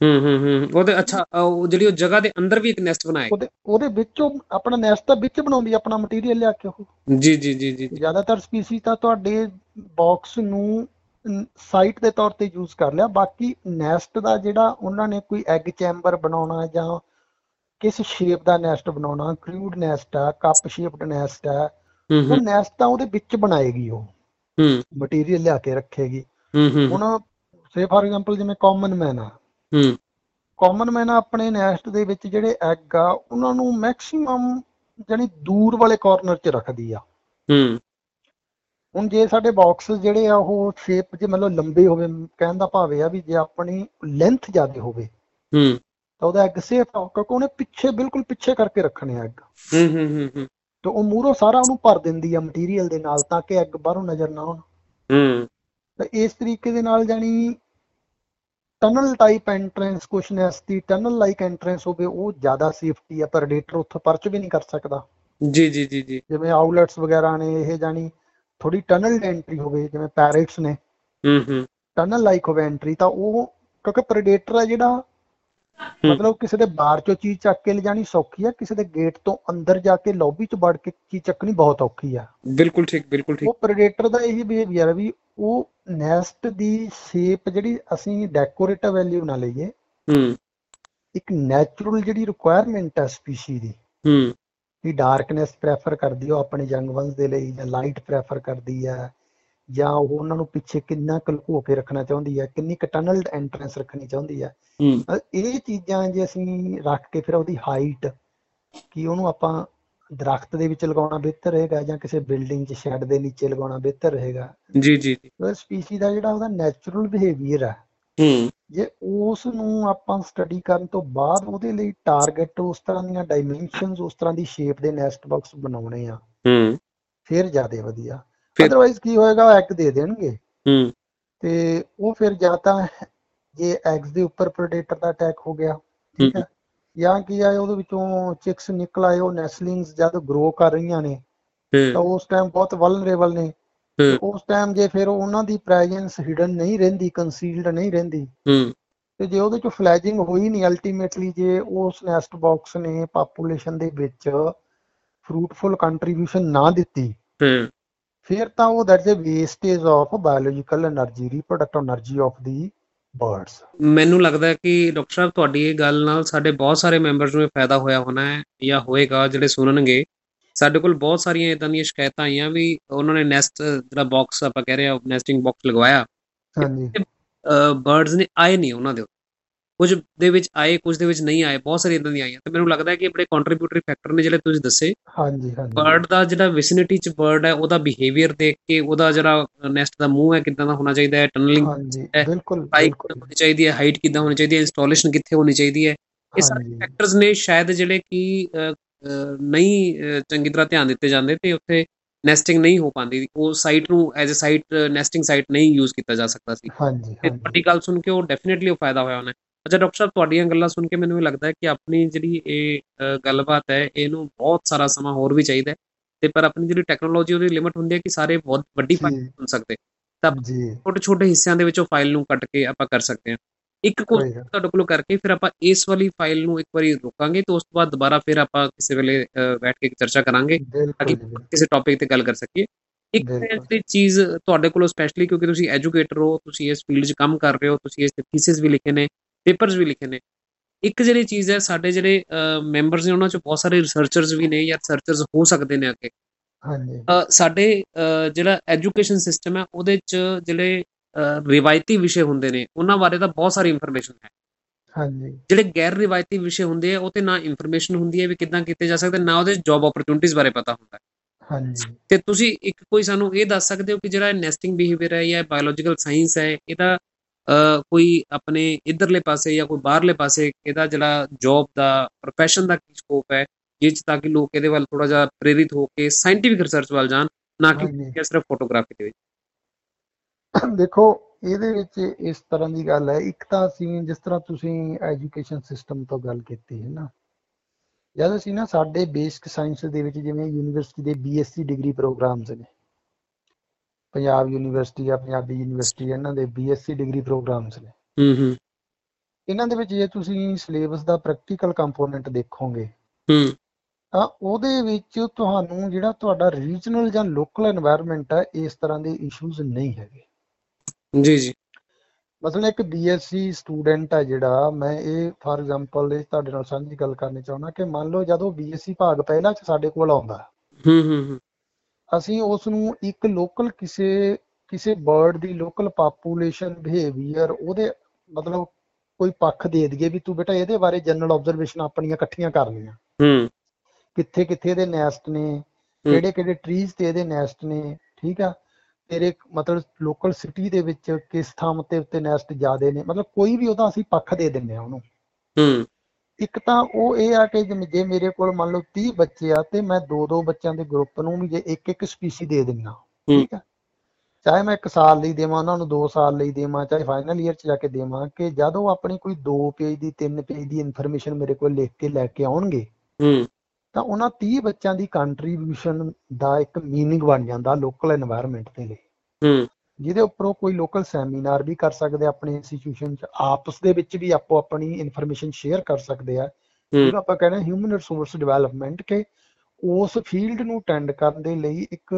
ਹੂੰ ਹੂੰ ਹੂੰ ਉਹਦੇ ਅੱਛਾ ਉਹ ਜਿਹੜੀ ਉਹ ਜਗ੍ਹਾ ਦੇ ਅੰਦਰ ਵੀ ਇੱਕ ਨੈਸਟ ਬਣਾਏਗਾ। ਉਹਦੇ ਉਹਦੇ ਵਿੱਚ ਉਹ ਆਪਣਾ ਨੈਸਟ ਤਾਂ ਵਿੱਚ ਬਣਾਉਂਦੀ ਆਪਣਾ ਮਟੀਰੀਅਲ ਲਿਆ ਕੇ ਉਹ। ਜੀ ਜੀ ਜੀ ਜੀ ਜ਼ਿਆਦਾਤਰ ਸਪੀਸੀ ਤਾਂ ਤੁਹਾਡੇ ਬਾਕਸ ਨੂੰ ਸਾਈਟ ਦੇ ਤੌਰ ਤੇ ਯੂਜ਼ ਕਰ ਲਿਆ ਬਾਕੀ ਨੈਸਟ ਦਾ ਜਿਹੜਾ ਉਹਨਾਂ ਨੇ ਕੋਈ ਐਗ ਚੈਂਬਰ ਬਣਾਉਣਾ ਜਾਂ ਕਿਸ ਸ਼ੇਪ ਦਾ ਨੈਸਟ ਬਣਾਉਣਾ ਕ੍ਰਿਊਡ ਨੈਸਟ ਆ ਕੱਪ ਸ਼ੇਪਡ ਨੈਸਟ ਆ ਉਹ ਹੂੰ। ਨੈਸਟ ਤਾਂ ਉਹਦੇ ਵਿੱਚ ਬਣਾਏਗੀ ਉਹ। ਹੂੰ। ਮਟੀਰੀਅਲ ਲਿਆ ਕੇ ਰੱਖੇਗੀ। ਹੂੰ ਹੂੰ। ਹੁਣ ਸੇ ਫਾਰ ਐਗਜ਼ਾਮਪਲ ਜਿਵੇਂ ਕਾਮਨ ਮੈਨ ਆ। ਹੂੰ। ਕਾਮਨ ਮੈਨ ਆਪਣੇ ਨੈਸਟ ਦੇ ਵਿੱਚ ਜਿਹੜੇ ਐਗ ਆ ਉਹਨਾਂ ਨੂੰ ਮੈਕਸਿਮਮ ਜਾਨੀ ਦੂਰ ਵਾਲੇ ਕਾਰਨਰ 'ਚ ਰੱਖਦੀ ਆ। ਹੂੰ। ਹੁਣ ਜੇ ਸਾਡੇ ਬਾਕਸਸ ਜਿਹੜੇ ਆ ਉਹ ਸ਼ੇਪ ਜੇ ਮਤਲਬ ਲੰਬੇ ਹੋਵੇ ਕਹਿਣ ਦਾ ਭਾਵ ਇਹ ਆ ਵੀ ਜੇ ਆਪਣੀ ਲੈਂਥ ਜ਼ਿਆਦਾ ਹੋਵੇ ਹੂੰ। ਤਾਂ ਉਹਦਾ ਐਗ ਸੇਫ ਆ ਕਿਉਂਕਿ ਉਹਨੇ ਪਿੱਛੇ ਬਿਲਕੁਲ ਪਿੱਛੇ ਕਰਕੇ ਰੱਖਣੇ ਆ ਐਗ ਹੂੰ ਹੂੰ ਹੂੰ ਹੂੰ। ਤੇ ਉਹ ਮੂਹਰੋਂ ਸਾਰਾ ਉਹਨੂੰ ਭਰ ਦਿੰਦੀ ਆ ਮਟੀਰੀਅਲ ਦੇ ਨਾਲ ਤਾਂ ਕਿ ਐਗ ਬਾਹਰੋਂ ਨਜ਼ਰ ਨਾ ਆਉਣ। ਹੂੰ। ਤਾਂ ਇਸ ਤਰੀਕੇ ਦੇ ਨਾਲ ਜਾਨੀ ਟਨਲ ਟਾਈਪ ਐਂਟਰੈਂਸ ਕੁਛ ਨੈਸਟੀ ਟਨਲ ਲਾਈਕ ਐਂਟਰੈਂਸ ਹੋਵੇ ਉਹ ਜ਼ਿਆਦਾ ਸੇਫਟੀ ਆ ਪ੍ਰੈਡੇਟਰ ਉੱਥੋਂ ਪਰਚ ਵੀ ਨਹੀਂ ਕਰ ਸਕਦਾ। ਜੀ ਜੀ ਜੀ ਜੀ। ਜਿਵੇਂ ਆਊਟਲੈਟਸ ਵਗੈਰਾ ਨੇ ਇਹ ਜਾਨੀ ਥੋੜੀ ਟਨਲ ਐਂਟਰੀ ਹੋਵੇ ਜਿਵੇਂ ਪੈਰੇਟਸ ਨੇ। ਹੂੰ ਹੂੰ। ਟਨਲ ਲਾਈਕ ਹੋਵੇ ਐਂਟਰੀ ਤਾਂ ਉਹ ਕਿਉਂਕਿ ਪ੍ਰੈਡੇਟਰ ਆ ਜਿਹੜਾ ਮਤਲਬ ਕਿਸੇ ਦੇ ਬਾਹਰ ਚੋਂ ਚੀਜ਼ ਚੱਕ ਕੇ ਲਿਜਾਣੀ ਸੌਖੀ ਆ ਕਿਸੇ ਦੇ ਗੇਟ ਤੋਂ ਅੰਦਰ ਜਾ ਕੇ ਲੌਬੀ ਚ ਵੜ ਕੇ ਚੀਜ਼ ਚੱਕਣੀ ਬਹੁਤ ਔਖੀ ਆ। ਬਿਲਕੁਲ ਠੀਕ ਬਿਲਕੁਲ ਠੀਕ। ਉਹ ਪ੍ਰੈਡੇਟਰ ਦਾ ਇਹੀ ਬਿਹੇਵੀਅਰ ਆ ਵੀ ਉਹ ਨੈਸਟ ਦੀ ਸ਼ੇਪ ਜਿਹੜੀ ਅਸੀਂ ਡੈਕੋਰੇਟਿਵ ਵੈਲਿਊ ਨਾ ਲਈਏ ਹੂੰ। ਇੱਕ ਨੈਚੁਰਲ ਜਿਹੜੀ ਰਿਕੁਆਇਰਮੈਂਟ ਹੈ ਸਪੀਸ਼ੀ ਦੀ ਹੂੰ। ਵੀ ਡਾਰਕਨੈਸ ਪ੍ਰੈਫਰ ਕਰਦੀ ਆ ਉਹ ਆਪਣੇ ਯੰਗ ਵਨਸ ਦੇ ਲਈ ਜਾਂ ਲਾਈਟ ਪ੍ਰੈਫਰ ਕਰਦੀ ਆ। ਜਾਂ ਉਹ ਉਹਨਾਂ ਨੂੰ ਪਿੱਛੇ ਕਿੰਨਾ ਕੁ ਲੁਕੋ ਕੇ ਰੱਖਣਾ ਚਾਹੁੰਦੀ ਆ ਕਿੰਨੀ ਕਟਨਲ ਐਂਟਰੈਂਸ ਰੱਖਣੀ ਚਾਹੁੰਦੀ ਹੂੰ। ਇਹ ਚੀਜ਼ਾਂ ਜੇ ਅਸੀਂ ਰੱਖ ਕੇ ਫਿਰ ਉਹਦੀ ਹਾਈਟ ਕਿ ਉਹਨੂੰ ਆਪਾਂ ਦਰਖਤ ਦੇ ਵਿੱਚ ਲਗਾਉਣਾ ਬਿਹਤਰ ਰਹੇਗਾ ਜਾਂ ਕਿਸੇ ਬਿਲਡਿੰਗ 'ਚ ਸ਼ੈੱਡ ਦੇ ਨੀਚੇ ਲਗਾਉਣਾ ਬਿਹਤਰ ਰਹੇਗਾ? ਜੀ ਜੀ। ਜੀ ਉਹ ਸਪੀਸੀ ਦਾ ਜਿਹੜਾ ਉਹਦਾ ਨੈਚੁਰਲ ਬਿਹੇਵੀਅਰ ਹੈ ਹੂੰ। ਜੇ ਉਸ ਨੂੰ ਆਪਾਂ ਸਟੱਡੀ ਕਰਨ ਤੋਂ ਬਾਅਦ ਉਹਦੇ ਲਈ ਟਾਰਗੇਟ ਉਸ ਤਰ੍ਹਾਂ ਦੀਆਂ ਡਾਈਮੈਂਸ਼ਨਸ ਉਸ ਤਰ੍ਹਾਂ ਦੀ ਸ਼ੇਪ ਦੇ ਨੈਸਟ ਬਾਕਸ ਬਣਾਉਣੇ ਆ ਹੂੰ। ਫਿਰ ਜ਼ਿਆਦਾ ਵਧੀਆ। ਫਿਰ- ਅਦਰਵਾਈਜ਼ ਕੀ ਹੋਏਗਾ ਐਗ ਦੇ ਦੇਣਗੇ। ਹੂੰ। ਤੇ ਉਹ ਫਿਰ ਜਾਂ ਤਾਂ ਜੇ ਐਗਸ ਦੇ ਉੱਪਰ ਪ੍ਰੈਡੇਟਰ ਦਾ ਅਟੈਕ ਹੋ ਗਿਆ ਠੀਕ ਹੈ। ਜਾਂ ਕੀ ਆ ਉਹਦੇ ਵਿੱਚੋਂ ਚਿਕਸ ਨਿਕਲ ਆਏ ਉਹ ਨੈਸਲਿੰਗਸ ਜਦ ਗਰੋ ਕਰ ਰਹੀਆਂ ਨੇ ਤਾਂ ਉਸ ਟਾਈਮ ਬਹੁਤ ਵਲਨਰੇਬਲ ਨੇ। ਉਸ ਟਾਈਮ ਜੇ ਫਿਰ ਉਹਨਾਂ ਦੀ ਪ੍ਰੈਜ਼ੈਂਸ ਹਿਡਨ ਨਹੀਂ ਰਹਿੰਦੀ ਕੰਸੀਲਡ ਨਹੀਂ ਰਹਿੰਦੀ ਹੂੰ। ਤੇ ਜੇ ਉਹਦੇ ਚ ਫਲੈਜਿੰਗ ਹੋਈ ਨਹੀਂ ਅਲਟੀਮੇਟਲੀ ਜੇ ਉਸ ਨੈਸਟ ਬਾਕਸ ਨੇ ਪਾਪੂਲੇਸ਼ਨ ਦੇ ਵਿੱਚ ਫਰੂਟਫੁਲ ਕੰਟਰੀਬਿਊਸ਼ਨ ਨਾ ਦਿੱਤੀ ਹੂੰ। ਫਿਰ ਤਾਂ ਉਹ that's a wastage of biological energy reproductive energy of the birds ਮੈਨੂੰ ਲੱਗਦਾ ਹੈ ਕਿ ਡਾਕਟਰ ਸਾਹਿਬ ਤੁਹਾਡੀ ਇਹ ਗੱਲ ਨਾਲ ਸਾਡੇ ਬਹੁਤ ਸਾਰੇ ਮੈਂਬਰਸ ਨੂੰ ਫਾਇਦਾ ਹੋਇਆ ਹੋਣਾ ਹੈ ਜਾਂ ਹੋਏਗਾ ਜਿਹੜੇ ਸੁਣਨਗੇ। ਸਾਡੇ ਕੋਲ ਬਹੁਤ ਸਾਰੀਆਂ ਇਦਾਂ ਦੀਆਂ ਸ਼ਿਕਾਇਤਾਂ ਆਈਆਂ ਵੀ ਉਹਨਾਂ ਨੇ ਨੈਸਟ ਜਿਹੜਾ ਬਾਕਸ ਆਪਾਂ ਕਹਿ ਰਹੇ ਆ ਨੈਸਟਿੰਗ ਬਾਕਸ ਲਗਵਾਇਆ। ਹਾਂਜੀ। ਬਰਡਸ ਨੇ ਆਏ ਨਹੀਂ ਉਹਨਾਂ ਦੇ ਕੁਝ ਦੇ ਵਿੱਚ ਆਏ ਕੁਝ ਦੇ ਵਿੱਚ ਨਹੀਂ ਆਏ ਬਹੁਤ ਸਾਰੀ ਇਦਾਂ ਦੀਆਂ ਆਈਆਂ। ਤੇ ਮੈਨੂੰ ਲੱਗਦਾ ਹੈ ਕਿ ਬੜੇ ਕੰਟਰੀਬਿਊਟਰੀ ਫੈਕਟਰ ਨੇ ਜਿਹੜੇ ਤੁਸੀਂ ਦੱਸੇ। ਹਾਂਜੀ ਹਾਂਜੀ। ਬਰਡ ਦਾ ਜਿਹੜਾ ਵਿਸਿਨਿਟੀ ਚ ਬਰਡ ਹੈ ਉਹਦਾ ਬਿਹੇਵੀਅਰ ਦੇਖ ਕੇ ਉਹਦਾ ਜਿਹੜਾ ਨੈਸਟ ਦਾ ਮੂੰਹ ਹੈ ਕਿਦਾਂ ਦਾ ਹੋਣਾ ਚਾਹੀਦਾ ਹੈ ਟਨਲਿੰਗ ਹਾਂਜੀ ਬਿਲਕੁਲ ਬਿਲਕੁਲ। ਹੋਣੀ ਚਾਹੀਦੀ ਹੈ ਹਾਈਟ ਕਿਦਾਂ ਹੋਣੀ ਚਾਹੀਦੀ ਹੈ ਇੰਸਟਾਲੇਸ਼ਨ ਕਿੱਥੇ ਹੋਣੀ ਚਾਹੀਦੀ ਹੈ ਇਹ ਸਾਰੇ ਫੈਕਟਰਸ ਨੇ ਸ਼ਾਇਦ ਜਿਹੜੇ ਕਿ ਨਹੀਂ ਚੰਗੀ ਤਰ੍ਹਾਂ ਧਿਆਨ ਦਿੱਤੇ ਜਾਂਦੇ ਤੇ ਉੱਥੇ ਨੈਸਟਿੰਗ ਨਹੀਂ ਹੋ ਪਾਉਂਦੀ। ਉਹ ਸਾਈਟ ਨੂੰ as a site nesting site ਨਹੀਂ ਯੂਜ਼ ਕੀਤਾ ਜਾ ਸਕਦਾ ਸੀ। ਹਾਂਜੀ ਹਾਂਜੀ। ਤੁਹਾਡੀ ਗੱਲ ਸੁਣ ਕੇ ਉਹ ਡੈਫੀਨਿਟਲੀ ਉਹ ਫਾਇਦਾ ਹੋਇਆ ਉਹਨੇ ਅੱਛਾ ਡਾਕਟਰ ਸਾਹਿਬ ਤੁਹਾਡੀਆਂ ਗੱਲਾਂ ਸੁਣ ਕੇ ਮੈਨੂੰ ਇਹ ਲੱਗਦਾ ਹੈ ਕਿ ਆਪਣੀ ਜਿਹੜੀ ਇਹ ਗੱਲਬਾਤ ਹੈ ਇਹਨੂੰ ਬਹੁਤ ਸਾਰਾ ਸਮਾਂ ਹੋਰ ਵੀ ਚਾਹੀਦਾ ਤੇ ਪਰ ਆਪਣੀ ਜਿਹੜੀ ਟੈਕਨੋਲੋਜੀ ਉਹਦੀ ਲਿਮਿਟ ਹੁੰਦੀ ਹੈ ਕਿ ਸਾਰੇ ਬਹੁਤ ਵੱਡੀ ਫਾਈਲ ਸੁਣ ਸਕਦੇ। ਤਾਂ ਛੋਟੇ ਛੋਟੇ ਹਿੱਸਿਆਂ ਦੇ ਵਿੱਚੋਂ ਫਾਈਲ ਨੂੰ ਕੱਟ ਕੇ ਆਪਾਂ ਕਰ ਸਕਦੇ ਹਾਂ। ਇੱਕ ਗੱਲ। ਤੁਹਾਡੇ ਕੋਲੋਂ ਕਰਕੇ ਫਿਰ ਆਪਾਂ ਇਸ ਵਾਲੀ ਫਾਈਲ ਨੂੰ ਇੱਕ ਵਾਰੀ ਰੋਕਾਂਗੇ ਤੇ ਉਸ ਤੋਂ ਬਾਅਦ ਦੁਬਾਰਾ ਫਿਰ ਆਪਾਂ ਕਿਸੇ ਵੇਲੇ ਬੈਠ ਕੇ ਚਰਚਾ ਕਰਾਂਗੇ। ਤਾਂ ਕਿ ਕਿਸੇ ਟੌਪਿਕ ਤੇ ਗੱਲ ਕਰ ਸਕੀਏ। ਇੱਕ ਜਿਹੜੀ ਚੀਜ਼ ਤੁਹਾਡੇ ਕੋਲੋਂ ਸਪੈਸ਼ਲੀ ਕਿਉਂਕਿ ਤੁਸੀਂ ਐਜੂਕੇਟਰ ਹੋ ਤੁਸੀਂ ਇਸ ਫੀਲਡ 'ਚ ਕੰਮ ਕਰ ਰਹੇ ਹੋ ਤੁਸੀਂ ਇਸ ਥੀਸਿਸ ਵੀ ਲਿਖੇ ਨੇ ਪੇਪਰਸ ਵੀ ਲਿਖੇ ਨੇ। ਇੱਕ ਜਿਹੜੀ ਚੀਜ਼ ਹੈ ਸਾਡੇ ਜਿਹੜੇ ਮੈਂਬਰਸ ਨੇ ਉਹਨਾਂ 'ਚ ਬਹੁਤ ਸਾਰੇ ਰਿਸਰਚਰਸ ਵੀ ਨੇ ਜਾਂ ਰਿਸਰਚਰਸ ਹੋ ਸਕਦੇ ਨੇ ਅੱਗੇ। ਹਾਂਜੀ। ਸਾਡੇ ਜਿਹੜਾ ਐਜੂਕੇਸ਼ਨ ਸਿਸਟਮ ਹੈ ਉਹਦੇ 'ਚ ਜਿਹੜੇ ਰਿਵਾਇਤੀ ਵਿਸ਼ੇ ਹੁੰਦੇ ਨੇ ਉਹਨਾਂ ਬਾਰੇ ਤਾਂ ਬਹੁਤ ਸਾਰੀ ਇਨਫੋਰਮੇਸ਼ਨ ਹੈ। ਹਾਂਜੀ। ਜਿਹੜੇ ਗੈਰ ਰਿਵਾਇਤੀ ਵਿਸ਼ੇ ਹੁੰਦੇ ਆ ਉਹ ਤੇ ਨਾ ਇਨਫੋਰਮੇਸ਼ਨ ਹੁੰਦੀ ਹੈ ਵੀ ਕਿੱਦਾਂ ਕੀਤੇ ਜਾ ਸਕਦੇ ਨਾ ਉਹਦੇ ਜੌਬ ਓਪਰਚੁਨਿਟੀਜ਼ ਬਾਰੇ ਪਤਾ ਹੁੰਦਾ ਹਾਂਜੀ। ਤੇ ਤੁਸੀਂ ਇੱਕ ਕੋਈ ਸਾਨੂੰ ਇਹ ਦੱਸ ਸਕਦੇ ਹੋ ਕਿ ਜਿਹੜਾ ਨੈਸਟਿੰਗ ਬਿਹੇਵੀਅਰ ਹੈ ਜਾਂ ਬਾਇਓਲੋਜੀਕਲ ਸਾਇੰਸ ਹੈ ਇਹਦਾ ਕੋਈ ਆਪਣੇ ਇਧਰਲੇ ਪਾਸੇ ਜਾਂ ਕੋਈ ਬਾਹਰਲੇ ਪਾਸੇ ਇਹਦਾ ਜਿਹੜਾ ਜੌਬ ਦਾ ਪ੍ਰੋਫੈਸ਼ਨ ਦਾ ਕੀ ਸਕੋਪ ਹੈ ਜਿਸ ਤਾਂ ਕਿ ਲੋਕ ਇਹਦੇ ਵੱਲ ਥੋੜਾ ਜਿਹਾ ਪ੍ਰੇਰਿਤ ਹੋ ਕੇ ਸਾਇੰਟੀਫਿਕ ਰਿਸਰਚ ਵੱਲ ਜਾਣ ਨਾ ਕਿ ਸਿਰਫ ਫੋਟੋਗ੍ਰਾਫੀ ਦੇ ਵਿੱਚ। ਦੇਖੋ ਇਹਦੇ ਵਿੱਚ ਇਸ ਤਰ੍ਹਾਂ ਦੀ ਗੱਲ ਹੈ ਇੱਕ ਤਾਂ ਅਸੀਂ ਜਿਸ ਤਰ੍ਹਾਂ ਤੁਸੀਂ ਐਜੂਕੇਸ਼ਨ ਸਿਸਟਮ ਤੋਂ ਗੱਲ ਕੀਤੀ ਹੈ ਨਾ ਜਦ ਅਸੀਂ ਨਾ ਸਾਡੇ ਬੇਸਿਕ ਸਾਇੰਸ ਦੇ ਵਿੱਚ ਜਿਵੇਂ ਯੂਨੀਵਰਸਿਟੀ ਦੇ ਬੀਐਸਸੀ ਡਿਗਰੀ ਪ੍ਰੋਗਰਾਮਸ ਨੇ ਪੰਜਾਬ ਯੂਨੀਵਰਸਿਟੀ ਆ ਪੰਜਾਬੀ ਯੂਨੀਵਰਸਿਟੀ ਇਹਨਾਂ ਦੇ ਬੀਐਸਸੀ ਡਿਗਰੀ ਪ੍ਰੋਗਰਾਮਸ ਨੇ। ਹੂੰ ਹੂੰ। ਇਹਨਾਂ ਦੇ ਵਿੱਚ ਜੇ ਤੁਸੀਂ ਸਿਲੇਬਸ ਦਾ ਪ੍ਰੈਕਟੀਕਲ ਕੰਪੋਨੈਂਟ ਦੇਖੋਗੇ ਹੂੰ। ਤਾਂ ਉਹਦੇ ਵਿੱਚ ਤੁਹਾਨੂੰ ਜਿਹੜਾ ਤੁਹਾਡਾ ਰੀਜਨਲ ਜਾਂ ਲੋਕਲ এনवायरमेंट ਆ ਇਸ ਤਰ੍ਹਾਂ ਦੇ ਇਸ਼ੂਜ਼ ਨਹੀਂ ਹੈਗੇ। ਜੀ ਜੀ। ਮਸਲਨ ਇੱਕ ਬੀਐਸਸੀ ਸਟੂਡੈਂਟ ਆ ਜਿਹੜਾ ਮੈਂ ਇਹ ਫਾਰ ਐਗਜ਼ਾਮਪਲ ਇਹ ਤੁਹਾਡੇ ਨਾਲ ਸਾਂਝੀ ਗੱਲ ਕਰਨੀ ਚਾਹੁੰਦਾ ਕਿ ਮੰਨ ਲਓ ਜਦੋਂ ਬੀਐਸਸੀ ਭਾਗ ਪਹਿਲਾ ਚ ਸਾਡੇ ਕੋਲ ਆਉਂਦਾ ਹੂੰ ਹੂੰ। ਅਸੀਂ ਉਸ ਨੂੰ ਇੱਕ ਲੋਕਲ ਕਿਸੇ ਕਿਸੇ ਬਰਡ ਦੀ ਲੋਕਲ ਪਾਪੂਲੇਸ਼ਨ ਬਿਹੇਵੀਅਰ ਉਹਦੇ ਮਤਲਬ ਕੋਈ ਪੱਖ ਦੇ ਦਈਏ ਵੀ ਤੂੰ ਬੇਟਾ ਇਹਦੇ ਬਾਰੇ ਜਨਰਲ ਆਬਜ਼ਰਵੇਸ਼ਨ ਆਪਣੀਆਂ ਇਕੱਠੀਆਂ ਕਰਨੀਆਂ ਹੂੰ। ਕਿੱਥੇ ਕਿੱਥੇ ਇਹਦੇ ਨੈਸਟ ਨੇ ਕਿਹੜੇ ਕਿਹੜੇ ਟਰੀਜ਼ ਤੇ ਇਹਦੇ ਨੈਸਟ ਨੇ ਠੀਕ ਆ? ਤੇਰੇ ਮਤਲਬ ਲੋਕਲ ਸਿਟੀ ਦੇ ਵਿੱਚ ਕਿਸ ਥਾਂ ਤੇ ਉੱਤੇ ਨੈਸਟ ਜ਼ਿਆਦੇ ਨੇ? ਮਤਲਬ ਕੋਈ ਵੀ ਉਹਦਾ ਅਸੀਂ ਪੱਖ ਦੇ ਦਿੰਦੇ ਆ ਉਹਨੂੰ। ਹੂੰ। ਇੱਕ ਤਾਂ ਉਹ ਇਹ ਆ ਕਿ ਜਿਵੇਂ ਜੇ ਮੇਰੇ ਕੋਲ ਮੰਨ ਲਓ 30 ਬੱਚੇ ਆ ਤੇ ਮੈਂ ਦੋ ਦੋ ਬੱਚਿਆਂ ਦੇ ਗਰੁੱਪ ਨੂੰ ਵੀ ਜੇ ਇੱਕ ਇੱਕ ਸਪੀਸੀ ਦੇ ਦਿੰਨਾ ਠੀਕ ਆ? ਚਾਹੇ ਮੈਂ 1 ਸਾਲ ਲਈ ਦੇਵਾਂ ਉਹਨਾਂ ਨੂੰ 2 ਸਾਲ ਲਈ ਦੇਵਾਂ ਚਾਹੇ ਫਾਈਨਲ ਈਅਰ ਚ ਜਾ ਕੇ ਦੇਵਾਂ ਕਿ ਜਦੋਂ ਆਪਣੀ ਕੋਈ 2 ਪੇਜ ਦੀ 3 ਪੇਜ ਦੀ ਇਨਫੋਰਮੇਸ਼ਨ ਮੇਰੇ ਕੋਲ ਲਿਖ ਕੇ ਲੈ ਕੇ ਆਉਣਗੇ ਹੂੰ। ਤਾਂ ਉਹਨਾਂ 30 ਬੱਚਿਆਂ ਦੀ ਕੰਟਰੀਬਿਊਸ਼ਨ ਦਾ ਇੱਕ मीनिंग ਬਣ ਜਾਂਦਾ ਲੋਕਲ এনवायरमेंट ਦੇ ਲਈ। ਹੂੰ। ਜਿਹਦੇ ਉੱਪਰ ਕੋਈ ਲੋਕਲ ਸੈਮੀਨਾਰ ਵੀ ਕਰ ਸਕਦੇ ਆ ਆਪਣੇ ਇੰਸਟੀਟਿਊਸ਼ਨ ਚ। ਆਪਸ ਦੇ ਵਿੱਚ ਵੀ ਆਪੋ ਆਪਣੀ ਇਨਫੋਰਮੇਸ਼ਨ ਸ਼ੇਅਰ ਕਰ ਸਕਦੇ ਆ। ਜਿਹਨੂੰ ਆਪਾਂ ਕਹਿੰਦੇ ਹਿਊਮਨ ਰਿਸੋਰਸ ਡਿਵੈਲਪਮੈਂਟ ਕਿ ਉਸ ਫੀਲਡ ਨੂੰ ਟੈਂਡ ਕਰਨ ਦੇ ਲਈ ਇੱਕ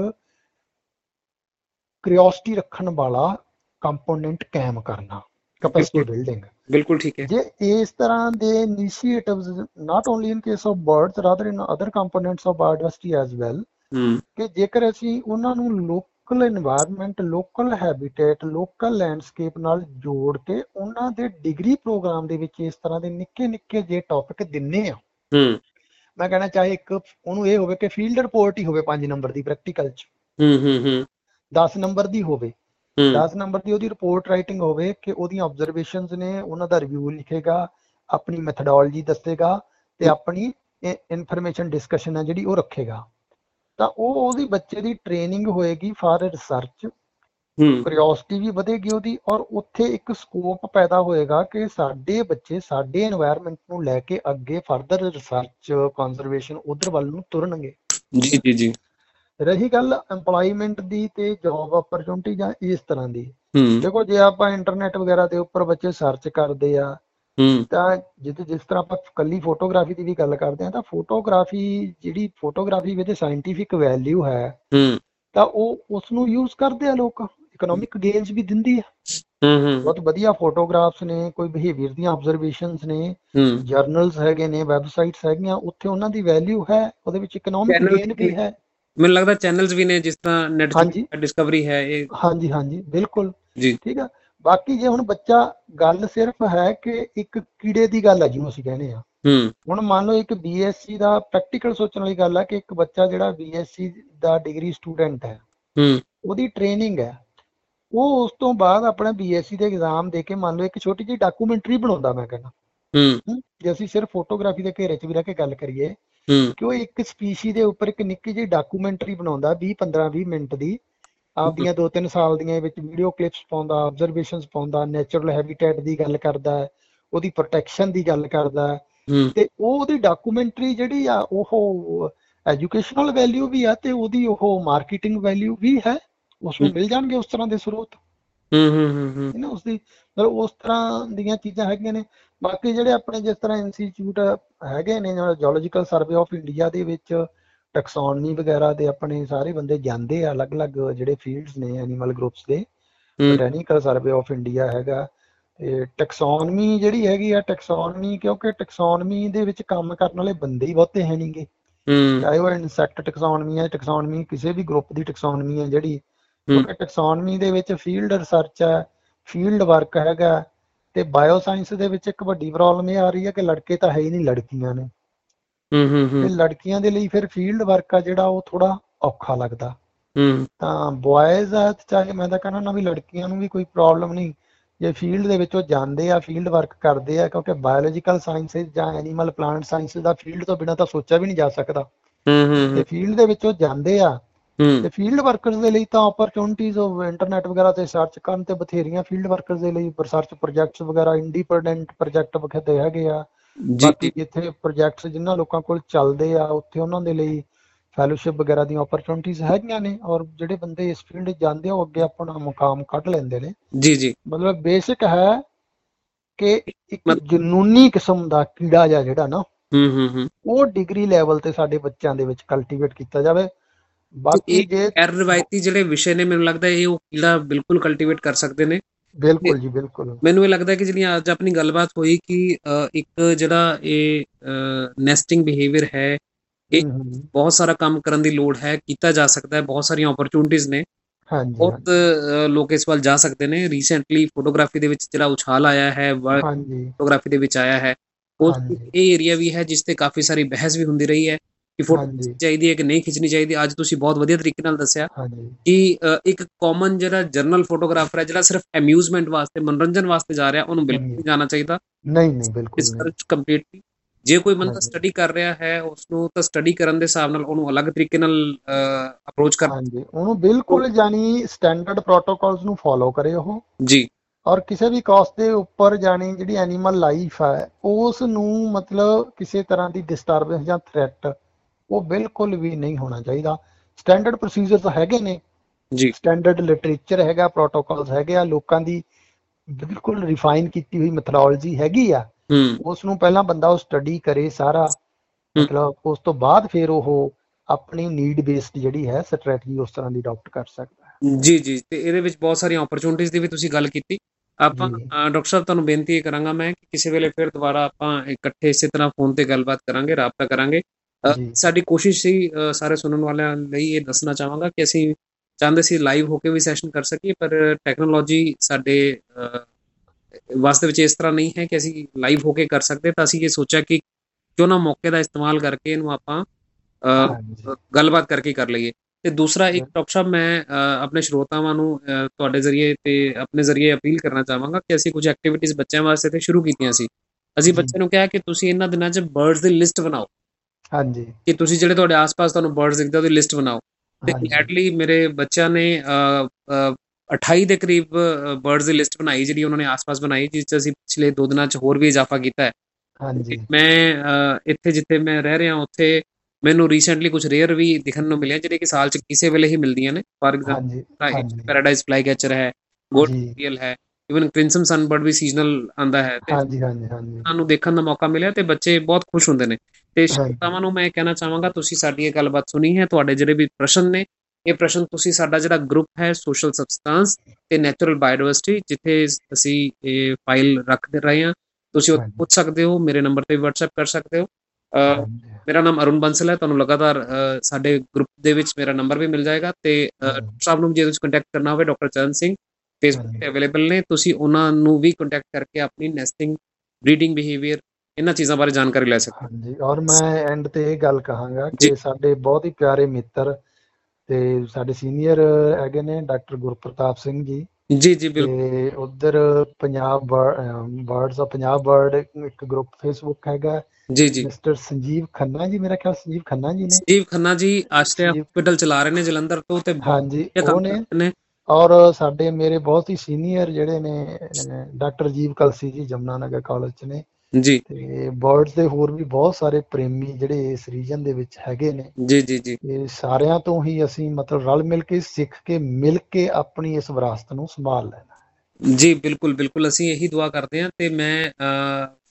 ਕਿਉਰਿਓਸਿਟੀ ਰੱਖਣ ਵਾਲਾ ਕੰਪੋਨੈਂਟ ਕਾਇਮ ਕਰਨਾ ਕੈਪੈਸਿਟੀ। ਬਿਲਡਿੰਗ ਬਿਲਕੁਲ ਠੀਕ ਹੈ। ਜੇ ਇਸ ਤਰ੍ਹਾਂ ਦੇ initiatives not only in case of birds rather in other components of biodiversity as well ਕਿ ਜੇਕਰ ਅਸੀਂ ਉਹਨਾਂ ਨੂੰ local environment local habitat local landscape ਨਾਲ ਜੋੜ ਕੇ ਉਹਨਾਂ ਦੇ ਡਿਗਰੀ ਪ੍ਰੋਗਰਾਮ ਦੇ ਵਿੱਚ ਇਸ ਤਰ੍ਹਾਂ ਦੇ ਨਿੱਕੇ ਨਿੱਕੇ ਜੇ ਟੌਪਿਕ ਦਿੰਨੇ ਆ। ਹੂੰ। ਮੈਂ ਕਹਿਣਾ ਚਾਹੇ ਇੱਕ ਉਹਨੂੰ ਇਹ ਹੋਵੇ ਕਿ ਫੀਲਡ ਰਿਪੋਰਟ ਹੀ ਹੋਵੇ 5 ਨੰਬਰ ਦੀ ਪ੍ਰੈਕਟੀਕਲ ਚ। ਹੂੰ ਹੂੰ ਹੂੰ। 10 ਨੰਬਰ ਦੀ ਹੋਵੇ। 10 ਨੰਬਰ ਦੀ ਉਹਦੀ ਰਿਪੋਰਟ ਰਾਈਟਿੰਗ ਹੋਵੇ ਕਿ ਉਹਦੀਆਂ ਆਬਜ਼ਰਵੇਸ਼ਨਸ ਨੇ ਉਹਨਾਂ ਦਾ ਰਿਵਿਊ ਲਿਖੇਗਾ ਆਪਣੀ ਮੈਥਡੋਲੋਜੀ ਦੱਸੇਗਾ ਤੇ ਆਪਣੀ ਇਨਫੋਰਮੇਸ਼ਨ ਡਿਸਕਸ਼ਨ ਹੈ ਜਿਹੜੀ ਉਹ ਰੱਖੇਗਾ। ਤਾਂ ਉਹ ਉਹਦੀ ਬੱਚੇ ਦੀ ਟ੍ਰੇਨਿੰਗ ਹੋਏਗੀ ਫਾਰ ਰਿਸਰਚ ਕਿਉਰਿਓਸਿਟੀ ਵੀ ਵਧੇਗੀ ਉਹਦੀ ਔਰ ਉੱਥੇ ਇੱਕ ਸਕੋਪ ਪੈਦਾ ਹੋਏਗਾ ਕਿ ਸਾਡੇ ਬੱਚੇ ਸਾਡੇ এনवायरमेंट ਨੂੰ ਲੈ ਕੇ ਅੱਗੇ ਫਰਦਰ ਰਿਸਰਚ ਕੰਜ਼ਰਵੇਸ਼ਨ ਉਧਰ ਵੱਲ ਨੂੰ ਤੁਰਨਗੇ। ਜੀ ਜੀ ਜੀ। ਰਹੀ ਗੱਲ EMPLOYMENT ਦੀ ਤੇ ਜੌਬ ਓਪਰਚੁਨਿਟੀ ਜਾਂ ਇਸ ਤਰ੍ਹਾਂ ਦੀ। ਦੇਖੋ ਜੇ ਆਪਾਂ ਇੰਟਰਨੈਟ ਵਗੈਰਾ ਦੇ ਉੱਪਰ ਬੱਚੇ ਸਰਚ ਕਰਦੇ ਆ ਤਾਂ ਜਿੱਦ ਜਿਸ ਤਰ੍ਹਾਂ ਆਪਾਂ ਕੱਲੀ ਫੋਟੋਗ੍ਰਾਫੀ ਦੀ ਵੀ ਗੱਲ ਕਰਦੇ ਆ ਤਾਂ ਫੋਟੋਗ੍ਰਾਫੀ ਜਿਹੜੀ ਫੋਟੋਗ੍ਰਾਫੀ ਵਿੱਚ ਸਾਇੰਟੀਫਿਕ ਵੈਲਿਊ ਹੈ ਹੂੰ। ਤਾਂ ਉਹ ਉਸ ਨੂੰ ਯੂਜ਼ ਕਰਦੇ ਆ ਲੋਕ। ਇਕਨੋਮਿਕ ਗੇਨਸ ਵੀ ਦਿੰਦੀ ਆ। ਹੂੰ ਹੂੰ। ਬਹੁਤ ਵਧੀਆ ਫੋਟੋਗ੍ਰਾਫਸ ਨੇ ਕੋਈ ਬਿਹੇਵੀਅਰ ਦੀਆਂ ਆਬਜ਼ਰਵੇਸ਼ਨਸ ਨੇ ਹੂੰ। ਜਰਨਲਸ ਹੈਗੇ ਨੇ ਵੈਬਸਾਈਟਸ ਹੈਗੀਆਂ ਉੱਥੇ ਉਹਨਾਂ ਦੀ ਵੈਲਿਊ ਹੈ ਉਹਦੇ ਵਿੱਚ ਇਕਨੋਮਿਕ ਗੇਨ ਵੀ ਹੈ। ਮੈਨੂੰ ਲੱਗਦਾ ਚੈਨਲਸ ਵੀ ਨੇ ਜਿਸ ਤਰ੍ਹਾਂ ਨੈਟ। ਡਿਸਕਵਰੀ ਹੈ ਇਹ ਹਾਂਜੀ ਹਾਂਜੀ ਬਿਲਕੁਲ। ਜੀ। ਠੀਕ ਆ? ਬਾਕੀ ਜੇ ਹੁਣ ਬੱਚਾ ਗੱਲ ਸਿਰਫ ਹੈ ਕਿ ਇੱਕ ਕੀੜੇ ਦੀ ਗੱਲ ਹੈ ਜਿਹਨੂੰ ਅਸੀਂ ਕਹਿੰਦੇ ਆ। ਹੂੰ। ਹੁਣ ਮੰਨ ਲਓ ਇੱਕ ਬੀਐਸਸੀ ਦਾ ਪ੍ਰੈਕਟੀਕਲ ਸੋਚਣ ਵਾਲੀ ਗੱਲ ਹੈ ਕਿ ਇੱਕ ਬੱਚਾ ਜਿਹੜਾ ਬੀਐਸਸੀ ਦਾ ਡਿਗਰੀ ਸਟੂਡੈਂਟ ਹੈ ਹੂੰ। ਉਹਦੀ ਟ੍ਰੇਨਿੰਗ ਹੈ ਉਹ ਉਸ ਤੋਂ ਬਾਅਦ ਆਪਣਾ ਬੀਐਸਸੀ ਦੇ ਐਗਜ਼ਾਮ ਦੇ ਕੇ ਮੰਨ ਲਓ ਇੱਕ ਛੋਟੀ ਜਿਹੀ ਡਾਕੂਮੈਂਟਰੀ ਬਣਾਉਂਦਾ ਮੈਂ ਕਹਿੰਦਾ। ਹੂੰ। ਜੇ ਅਸੀਂ ਸਿਰਫ ਫੋਟੋਗ੍ਰਾਫੀ ਦੇ ਘੇਰੇ 'ਚ ਵੀ ਰਹਿ ਕੇ ਗੱਲ ਕਰੀਏ ਹੂੰ। ਕਿ ਉਹ ਇੱਕ ਸਪੀਸ਼ੀ ਦੇ ਉੱਪਰ ਇੱਕ ਨਿੱਕੀ ਜਿਹੀ ਡਾਕੂਮੈਂਟਰੀ ਬਣਾਉਂਦਾ 20 15 20 ਮਿੰਟ ਦੀ ਆਪਦੀਆਂ 2-3 ਸਾਲ ਦੀਆਂ ਵਿੱਚ ਵੀਡੀਓ ਕਲਿੱਪਸ ਪਾਉਂਦਾ ਆਬਜ਼ਰਵੇਸ਼ਨਸ ਪਾਉਂਦਾ ਨੇਚਰਲ ਹੈਬਿਟੇਟ ਦੀ ਗੱਲ ਕਰਦਾ ਹੈ ਉਹਦੀ ਪ੍ਰੋਟੈਕਸ਼ਨ ਦੀ ਗੱਲ ਕਰਦਾ ਹੈ। ਤੇ ਉਹ ਉਹਦੀ ਡਾਕੂਮੈਂਟਰੀ ਜਿਹੜੀ ਆ ਉਹ ਐਜੂਕੇਸ਼ਨਲ ਵੈਲਿਊ ਵੀ ਆ ਤੇ ਉਹਦੀ ਉਹ ਮਾਰਕੀਟਿੰਗ ਵੈਲਿਊ ਵੀ ਹੈ। ਉਸ ਨੂੰ। ਮਿਲ ਜਾਣਗੇ ਉਸ ਤਰ੍ਹਾਂ ਦੇ ਸਰੋਤ। ਹੂੰ ਹੂੰ ਹੂੰ ਹੂੰ। ਉਸ ਦੀ ਮਤਲਬ ਉਸ ਤਰ੍ਹਾਂ ਦੀਆਂ ਚੀਜ਼ਾਂ ਹੈਗੀਆਂ ਨੇ। ਬਾਕੀ ਜਿਹੜੇ ਆਪਣੇ ਜਿਸ ਤਰ੍ਹਾਂ ਇੰਸਟੀਚਿਊਟ ਹੈਗੇ ਨੇ ਜਿਵੇਂ ਜੀਓਲੋਜੀਕਲ ਸਰਵੇ ਆਫ ਇੰਡੀਆ ਦੇ ਵਿੱਚ ਟੈਕਸੋਨਮੀ ਵਗੈਰਾ ਦੇ ਆਪਣੇ ਸਾਰੇ ਬੰਦੇ ਜਾਂਦੇ ਆ ਅਲੱਗ-ਅਲੱਗ ਜਿਹੜੇ ਫੀਲਡਸ ਨੇ ਐਨੀਮਲ ਗਰੁੱਪਸ ਦੇ ਬੋਟੈਨੀਕਲ ਸਰਵੇ ਆਫ ਇੰਡੀਆ ਹੈਗਾ ਤੇ ਟੈਕਸੋਨਮੀ ਜਿਹੜੀ ਹੈਗੀ ਆ ਟੈਕਸੋਨਮੀ ਕਿਉਂਕਿ ਟੈਕਸੋਨਮੀ ਦੇ ਵਿੱਚ ਕੰਮ ਕਰਨ ਵਾਲੇ ਬੰਦੇ ਹੀ ਬਹੁਤੇ ਹੈ ਨਹੀਂਗੇ ਚਾਹੇ ਉਹ ਇਨਸੈਕਟ ਟੈਕਸੋਨਮੀ ਹੈ ਟੈਕਸੋਨਮੀ ਕਿਸੇ ਵੀ ਗਰੁੱਪ ਦੀ ਟੈਕਸੋਨਮੀ ਹੈ ਜਿਹੜੀ ਕਿਉਂਕਿ ਟੈਕਸੋਨਮੀ ਦੇ ਵਿੱਚ ਫੀਲਡ ਰਿਸਰਚ ਹੈ ਫੀਲਡ ਵਰਕ ਹੈਗਾ ਤੇ ਬਾਇਓ ਸਾਇੰਸ ਦੇ ਵਿੱਚ ਇੱਕ ਵੱਡੀ ਪ੍ਰੋਬਲਮ ਇਹ ਆ ਰਹੀ ਹੈ ਕਿ ਲੜਕੇ ਤਾਂ ਹੈ ਹੀ ਨਹੀਂ ਲੜਕੀਆਂ ਨੇ। ਹੂੰ ਹੂੰ ਤੇ ਲੜਕੀਆਂ ਦੇ ਲਈ ਫਿਰ ਫੀਲਡ ਵਰਕ ਆ ਜਿਹੜਾ ਉਹ ਥੋੜਾ ਔਖਾ ਲੱਗਦਾ। ਹੂੰ। ਤਾਂ ਬॉयਜ਼ ਆ ਚਾਹੇ ਮੈਂ ਤਾਂ ਕਹਿੰਦਾ ਨਾ ਵੀ ਲੜਕੀਆਂ ਨੂੰ ਵੀ ਕੋਈ ਪ੍ਰੋਬਲਮ ਨਹੀਂ। ਜੇ ਫੀਲਡ ਦੇ ਵਿੱਚ ਉਹ ਜਾਂਦੇ ਆ ਫੀਲਡ ਵਰਕ ਕਰਦੇ ਆ ਕਿਉਂਕਿ ਬਾਇਓਲੋਜੀਕਲ ਸਾਇੰਸਜ਼ ਜਾਂ ਐਨੀਮਲ ਪਲਾਂਟ ਸਾਇੰਸਜ਼ ਦਾ ਫੀਲਡ ਤੋਂ ਬਿਨਾਂ ਤਾਂ ਸੋਚਿਆ ਵੀ ਨਹੀਂ ਜਾ ਸਕਦਾ। ਹੂੰ ਹੂੰ ਤੇ ਫੀਲਡ ਦੇ ਵਿੱਚ ਉਹ ਜਾਂਦੇ ਆ ਹੂੰ। ਤੇ ਫੀਲਡ ਵਰਕਰਸ ਦੇ ਲਈ ਤਾਂ ਓਪਰਚੁਨਿਟੀਜ਼ ਉਹ ਇੰਟਰਨੈਟ ਵਗੈਰਾ ਤੇ ਸਰਚ ਕਰਨ ਤੇ ਬਥੇਰੀਆਂ ਫੀਲਡ ਵਰਕਰਸ ਦੇ ਲਈ ਰਿਸਰਚ ਪ੍ਰੋਜੈਕਟਸ ਵਗੈਰਾ ਇੰਡੀਪੈਂਡੈਂਟ ਪ੍ਰੋਜੈਕਟ ਵਖਦੇ ਹੈਗੇ ਆ। ਬਾਕੀ ਜਿੱਥੇ ਪ੍ਰੋਜੈਕਟਸ ਜਿਨ੍ਹਾਂ ਲੋਕਾਂ ਕੋਲ ਚੱਲਦੇ ਆ ਉੱਥੇ ਉਹਨਾਂ ਦੇ ਲਈ ਫੈਲੋਸ਼ਿਪ ਵਗੈਰਾ ਦੀਆਂ ਓਪਰਚੁਨਿਟੀਜ਼ ਹੈਗੀਆਂ ਨੇ ਔਰ ਜਿਹੜੇ ਬੰਦੇ ਇਸ ਫੀਲਡ ਜਾਂਦੇ ਆ ਉਹ ਅੱਗੇ ਆਪਣਾ ਮੁਕਾਮ ਕੱਢ ਲੈਂਦੇ ਨੇ। ਜੀ ਜੀ। ਮਤਲਬ ਬੇਸਿਕ ਹੈ ਕਿ ਇੱਕ ਜਨੂਨੀ ਕਿਸਮ ਦਾ ਕੀੜਾ ਜਿਹਾ ਜਿਹੜਾ ਨਾ ਹੂੰ ਹੂੰ ਹੂੰ। ਉਹ ਡਿਗਰੀ ਲੈਵਲ ਤੇ ਸਾਡੇ ਬੱਚਿਆਂ ਦੇ ਵਿੱਚ ਕਲਟੀਵੇਟ ਕੀਤਾ ਜਾਵੇ। ਬਾਕੀ ਜੇ ਰਵਾਇਤੀ ਜਿਹੜੇ ਵਿਸ਼ੇ ਨੇ ਮੈਨੂੰ ਲੱਗਦਾ ਇਹ ਉਹ ਕੀੜਾ ਬਿਲਕੁਲ ਕਲਟੀਵੇਟ ਕਰ ਸਕਦੇ ਨੇ। ਬਿਲਕੁਲ ਜੀ ਬਿਲਕੁਲ। ਮੈਨੂੰ ਇਹ ਲੱਗਦਾ ਕਿ ਜਿਹੜੀਆਂ ਅੱਜ ਆਪਣੀ ਗੱਲਬਾਤ ਹੋਈ ਕਿ ਇੱਕ ਜਿਹੜਾ ਇਹ ਨੈਸਟਿੰਗ ਬਿਹੇਵੀਅਰ ਹੈ ਇਹ ਬਹੁਤ ਸਾਰਾ ਕੰਮ ਕਰਨ ਦੀ ਲੋੜ ਹੈ ਕੀਤਾ ਜਾ ਸਕਦਾ ਹੈ ਬਹੁਤ ਸਾਰੀਆਂ ਓਪਰਚੁਨਿਟੀਆਂ ਨੇ। ਹਾਂਜੀ ਬਹੁਤ ਲੋਕ ਇਸ ਵੱਲ ਜਾ ਸਕਦੇ ਨੇ। ਰੀਸੈਂਟਲੀ ਫੋਟੋਗ੍ਰਾਫੀ ਦੇ ਵਿੱਚ ਜਿਹੜਾ ਉਛਾਲ ਆਇਆ ਹੈ ਫੋਟੋਗ੍ਰਾਫੀ ਦੇ ਵਿੱਚ ਆਇਆ ਹੈ ਉਹ। ਇਹ ਏਰੀਆ ਵੀ ਹੈ ਜਿਸ ਤੇ ਕਾਫੀ ਸਾਰੀ ਬਹਿਸ ਵੀ ਹੁੰਦੀ ਰਹੀ ਹੈ। ਕਿ ਫੋਟੋ। ਚਾਹੀਦੀ ਹੈ ਕਿ ਨਹੀਂ ਖਿੱਚਣੀ ਚਾਹੀਦੀ ਅੱਜ ਤੁਸੀਂ ਬਹੁਤ ਵਧੀਆ ਤਰੀਕੇ ਨਾਲ ਦੱਸਿਆ ਕਿ ਇੱਕ ਕਾਮਨ ਜਿਹੜਾ ਜਰਨਲ ਫੋਟੋਗ੍ਰਾਫਰ ਹੈ ਜਿਹੜਾ ਸਿਰਫ ਅਮਿਊਜ਼ਮੈਂਟ ਵਾਸਤੇ ਮਨੋਰੰਜਨ ਵਾਸਤੇ ਜਾ ਰਿਹਾ ਉਹਨੂੰ ਬਿਲਕੁਲ। ਨਹੀਂ। ਜਾਣਾ ਚਾਹੀਦਾ। ਨਹੀਂ ਨਹੀਂ ਬਿਲਕੁਲ ਨਹੀਂ। ਰਿਸਰਚ ਕੰਪਲੀਟਲੀ ਜੇ ਕੋਈ ਬੰਦਾ। ਸਟੱਡੀ ਕਰ ਰਿਹਾ ਹੈ ਉਸ ਨੂੰ ਤਾਂ ਸਟੱਡੀ ਕਰਨ ਦੇ ਹਿਸਾਬ ਨਾਲ ਉਹਨੂੰ ਅਲੱਗ ਤਰੀਕੇ ਨਾਲ ਅਪਰੋਚ ਕਰਨਾ ਹਾਂਜੀ। ਉਹਨੂੰ ਬਿਲਕੁਲ ਜਾਨੀ ਸਟੈਂਡਰਡ ਪ੍ਰੋਟੋਕਾਲਸ ਨੂੰ ਫੋਲੋ ਕਰੇ ਉਹ। ਜੀ। ਔਰ ਕਿਸੇ ਵੀ ਕਾਸਟ ਦੇ ਉੱਪਰ ਜਾਨੀ ਜਿਹੜੀ ਐਨੀਮਲ ਲਾਈਫ ਹੈ ਉਸ ਨੂੰ ਮਤਲਬ ਕਿਸੇ ਤਰ੍ਹਾਂ ਦੀ ਡਿਸਟਰਬੈਂਸ ਜਾਂ ਥ੍ਰੈਟ ਉਹ ਬਿਲਕੁਲ ਵੀ ਨਹੀਂ ਹੋਣਾ ਚਾਹੀਦਾ। ਸਟੈਂਡਰਡ ਪ੍ਰੋਸੀਜਰਸ ਹੈਗੇ ਨੇ। ਜੀ। ਸਟੈਂਡਰਡ ਲਿਟਰੇਚਰ ਹੈਗਾ ਪ੍ਰੋਟੋਕਾਲਸ ਹੈਗੇ ਆ ਲੋਕਾਂ ਦੀ ਬਿਲਕੁਲ ਰਿਫਾਈਨ ਕੀਤੀ ਹੋਈ ਮੈਥੋਡੋਲੋਜੀ ਹੈਗੀ ਆ। ਉਸ ਨੂੰ ਪਹਿਲਾਂ ਬੰਦਾ ਉਹ ਸਟੱਡੀ ਕਰੇ ਸਾਰਾ। ਮਤਲਬ ਉਸ ਤੋਂ ਬਾਅਦ ਫਿਰ ਉਹ ਆਪਣੀ ਨੀਡ ਬੇਸਡ ਜਿਹੜੀ ਹੈ ਸਟ੍ਰੈਟਜੀ ਉਸ ਤਰ੍ਹਾਂ ਦੀ ਅਡਾਪਟ ਕਰ ਸਕਦਾ ਹੈ। ਜੀ ਜੀ। ਤੇ ਇਹਦੇ ਵਿੱਚ ਬਹੁਤ ਸਾਰੀਆਂ ਓਪਰਚੁਨਿਟੀਆਂ ਦੀ ਵੀ ਤੁਸੀਂ ਗੱਲ ਕੀਤੀ। ਆਪਾਂ ਡਾਕਟਰ ਸਾਹਿਬ ਤੁਹਾਨੂੰ ਬੇਨਤੀ ਕਰਾਂਗਾ ਮੈਂ ਕਿ ਕਿਸੇ ਵੇਲੇ ਫਿਰ ਦੁਬਾਰਾ ਆਪਾਂ ਇਕੱਠੇ ਇਸੇ ਤਰ੍ਹਾਂ ਫੋਨ ਤੇ ਗੱਲਬਾਤ ਕਰਾਂਗੇ ਰਾਬਤਾ ਕਰਾਂਗੇ। ਸਾਡੀ ਕੋਸ਼ਿਸ਼ ਸੀ ਸਾਰੇ ਸੁਣਨ ਵਾਲਿਆਂ ਲਈ ਇਹ ਦੱਸਣਾ ਚਾਹਾਂਗਾ ਕਿ ਅਸੀਂ ਚਾਹੁੰਦੇ ਸੀ ਲਾਈਵ ਹੋ ਕੇ ਵੀ ਸੈਸ਼ਨ ਕਰ ਸਕੀਏ ਪਰ ਟੈਕਨੋਲੋਜੀ ਸਾਡੇ ਵਾਸਤੇ ਵਿੱਚ ਇਸ ਤਰ੍ਹਾਂ ਨਹੀਂ ਹੈ ਕਿ ਅਸੀਂ ਲਾਈਵ ਹੋ ਕੇ ਕਰ ਸਕਦੇ। ਤਾਂ ਅਸੀਂ ਇਹ ਸੋਚਿਆ ਕਿ ਕਿਉਂ ਨਾ ਮੌਕੇ ਦਾ ਇਸਤੇਮਾਲ ਕਰਕੇ ਇਹਨੂੰ ਆਪਾਂ ਗੱਲਬਾਤ ਕਰਕੇ ਕਰ ਲਈਏ। ਤੇ ਦੂਸਰਾ ਇੱਕ ਡਾਕਟਰ ਸਾਹਿਬ ਮੈਂ ਆਪਣੇ ਸਰੋਤਾਵਾਂ ਨੂੰ ਤੁਹਾਡੇ ਜ਼ਰੀਏ ਤੇ ਆਪਣੇ ਜ਼ਰੀਏ ਅਪੀਲ ਕਰਨਾ ਚਾਹਾਂਗਾ ਕਿ ਅਸੀਂ ਕੁਝ ਐਕਟੀਵਿਟੀਜ਼ ਬੱਚਿਆਂ ਵਾਸਤੇ ਤੇ ਸ਼ੁਰੂ ਕੀਤੀਆਂ ਸੀ। ਅਸੀਂ। ਬੱਚਿਆਂ ਨੂੰ ਕਿਹਾ ਕਿ ਤੁਸੀਂ ਇਹਨਾਂ ਦਿਨਾਂ 'ਚ ਬਰਡਸ ਦੀ ਲਿਸਟ ਬਣਾਓ। ਹਾਂਜੀ। ਕਿ ਤੁਸੀਂ ਜਿਹੜੇ ਤੁਹਾਡੇ ਆਸ-ਪਾਸ ਤੁਹਾਨੂੰ ਬਰਡਸ ਦਿਖਦੇ ਉਹਦੀ ਲਿਸਟ ਬਣਾਓ। ਤੇ ਐਟਲੀ ਮੇਰੇ ਬੱਚਿਆਂ ਨੇ ਅ, ਅ, 28 ਦੇ ਕਰੀਬ ਬਰਡਸ ਦੀ ਲਿਸਟ ਬਣਾਈ ਜਿਹੜੀ ਉਹਨਾਂ ਨੇ ਆਸ-ਪਾਸ ਬਣਾਈ ਜਿਸ 'ਚ ਅਸੀਂ ਪਿਛਲੇ ਦੋ ਦਿਨਾਂ 'ਚ ਹੋਰ ਵੀ ਇਜ਼ਾਫਾ ਕੀਤਾ ਹੈ। ਹਾਂਜੀ। ਮੈਂ ਇੱਥੇ ਜਿੱਥੇ ਮੈਂ ਰਹਿ ਰਿਹਾ ਉੱਥੇ ਮੈਨੂੰ ਰੀਸੈਂਟਲੀ ਕੁਝ ਰੇਅਰ ਵੀ ਦਿਖਣ ਨੂੰ ਮਿਲਿਆ ਜਿਹੜੇ ਕਿ ਸਾਲ 'ਚ ਕਿਸੇ ਵੇਲੇ ਹੀ ਮਿਲਦੀਆਂ ਨੇ। For example paradise flycatcher ਹੈ ਜੀ। ਰੀਅਲ ਹੈ ਇਵਨ ਕ੍ਰਿੰਸਮ ਸਨਬਰਡ ਵੀ ਸੀਜ਼ਨਲ ਆਂਦਾ ਹੈ ਤੇ ਹਾਂਜੀ ਹਾਂਜੀ ਹਾਂਜੀ। ਉਹਨਾਂ ਨੂੰ ਦੇਖਣ ਦਾ ਮੌਕਾ ਮਿਲਿਆ ਤੇ ਬੱਚੇ ਬਹੁਤ ਖੁਸ਼ ਹੁੰਦੇ ਨੇ। ਤੇ ਸ਼ਰਤਾਵਾਂ ਨੂੰ ਮੈਂ ਕਹਿਣਾ ਚਾਹਾਂਗਾ ਤੁਸੀਂ ਸਾਡੀ ਇਹ ਗੱਲਬਾਤ ਸੁਣੀ ਹੈ ਤੁਹਾਡੇ ਜਿਹੜੇ ਵੀ ਪ੍ਰਸ਼ਨ ਨੇ ਇਹ ਪ੍ਰਸ਼ਨ ਤੁਸੀਂ ਸਾਡਾ ਜਿਹੜਾ ਗਰੁੱਪ ਹੈ ਸੋਸ਼ਲ ਸਬਸਟੈਂਸ ਤੇ ਨੈਚੁਰਲ ਬਾਇਓਡਾਇਵਰਸਿਟੀ ਜਿੱਥੇ ਅਸੀਂ ਇਹ ਫਾਈਲ ਰੱਖਦੇ ਰਹੇ ਹਾਂ ਤੁਸੀਂ ਉੱਥੇ ਹਾਂਜੀ। ਪੁੱਛ ਸਕਦੇ ਹੋ ਮੇਰੇ ਨੰਬਰ ਤੇ WhatsApp ਕਰ ਸਕਦੇ ਹੋ। ਮੇਰਾ ਨਾਮ ਅਰੁਣ ਬੰਸਲ ਹੈ ਤੁਹਾਨੂੰ ਲਗਾਤਾਰ ਸਾਡੇ ਗਰੁੱਪ ਦੇ ਵਿੱਚ ਮੇਰਾ ਨੰਬਰ ਵੀ ਮਿਲ ਜਾਏਗਾ ਤੇ ਸਾਹਿਬ ਨੂੰ ਜੇ ਤੁਸੀਂ ਕੰਟੈਕਟ ਕਰਨਾ ਹੋਵੇ ਡਾਕਟਰ ਚਰਨ ਸਿੰਘ ਫੇਸਬੁੱਕ। ਤੇ ਅਵੇਲੇਬਲ ਨੇ ਤੁਸੀਂ ਉਹਨਾਂ ਨੂੰ ਵੀ ਕੰਟੈਕਟ ਕਰਕੇ ਆਪਣੀ ਨੈਸਟਿੰਗ ਬਰੀਡਿੰਗ ਬਿਹੇਵੀਅਰ ਇਹਨਾਂ ਚੀਜ਼ਾਂ ਬਾਰੇ ਜਾਣਕਾਰੀ ਲੈ ਸਕਦੇ ਹਾਂਜੀ ਔਰ ਮੈਂ ਐਂਡ ਤੇ ਇਹ ਗੱਲ ਕਹਾਂਗਾ ਜੀ। ਕਿ ਸਾਡੇ ਬਹੁਤ ਹੀ ਪਿਆਰੇ ਮਿੱਤਰ ਤੇ ਸਾਡੇ ਸੀਨੀਅਰ ਹੈਗੇ ਨੇ ਡਾਕਟਰ ਗੁਰਪ੍ਰਤਾਪ ਸਿੰਘ ਜੀ। ਹੋ ਜੀ ਜੀ ਬਿਲਕੁਲ। ਤੇ ਉਧਰ Punjab birds of Punjab bird ਇੱਕ ਗਰੁੱਪ ਫੇਸਬੁੱਕ ਹੈਗਾ। ਜੀ ਜੀ। ਮਿਸਟਰ ਸੰਜੀਵ ਖੰਨਾ ਜੀ ਮੇਰਾ ਖਿਆਲ ਸੰਜੀਵ ਖੰਨਾ ਜੀ ਨੇ। ਸੰਜੀਵ ਖੰਨਾ ਜੀ ਸੰਜੀਵ- ਹਸਪੀਟਲ ਚਲਾ ਰਹੇ ਨੇ ਜਲੰਧਰ ਤੋਂ ਤੇ ਹਾਂਜੀ ਵਧੀਆ ਔਰ ਸਾਡੇ ਮੇਰੇ ਬਹੁਤ ਹੀ ਸੀਨੀਅਰ ਜਿਹੜੇ ਨੇ ਡਾਕਟਰ ਜੀਵ ਕਲਸੀ ਜੀ ਜਮਨਾ ਨਗਰ ਕਾਲਜ ਚ ਨੇ। ਜੀ। ਤੇ ਬਰਡਸ ਦੇ ਹੋਰ ਵੀ ਬਹੁਤ ਸਾਰੇ ਪ੍ਰੇਮੀ ਜਿਹੜੇ ਇਸ ਰੀਜਨ ਦੇ ਵਿੱਚ ਹੈਗੇ ਨੇ। ਜੀ ਜੀ ਜੀ। ਤੇ ਸਾਰਿਆਂ ਤੋਂ ਹੀ ਅਸੀਂ ਮਤਲਬ ਰਲ ਮਿਲ ਕੇ ਸਿੱਖ ਕੇ ਮਿਲ ਕੇ ਆਪਣੀ ਇਸ ਵਿਰਾਸਤ ਨੂੰ ਸੰਭਾਲ ਲੈਣਾ। ਜੀ ਬਿਲਕੁਲ ਬਿਲਕੁਲ। ਅਸੀਂ ਇਹੀ ਦੁਆ ਕਰਦੇ ਹਾਂ ਤੇ ਮੈਂ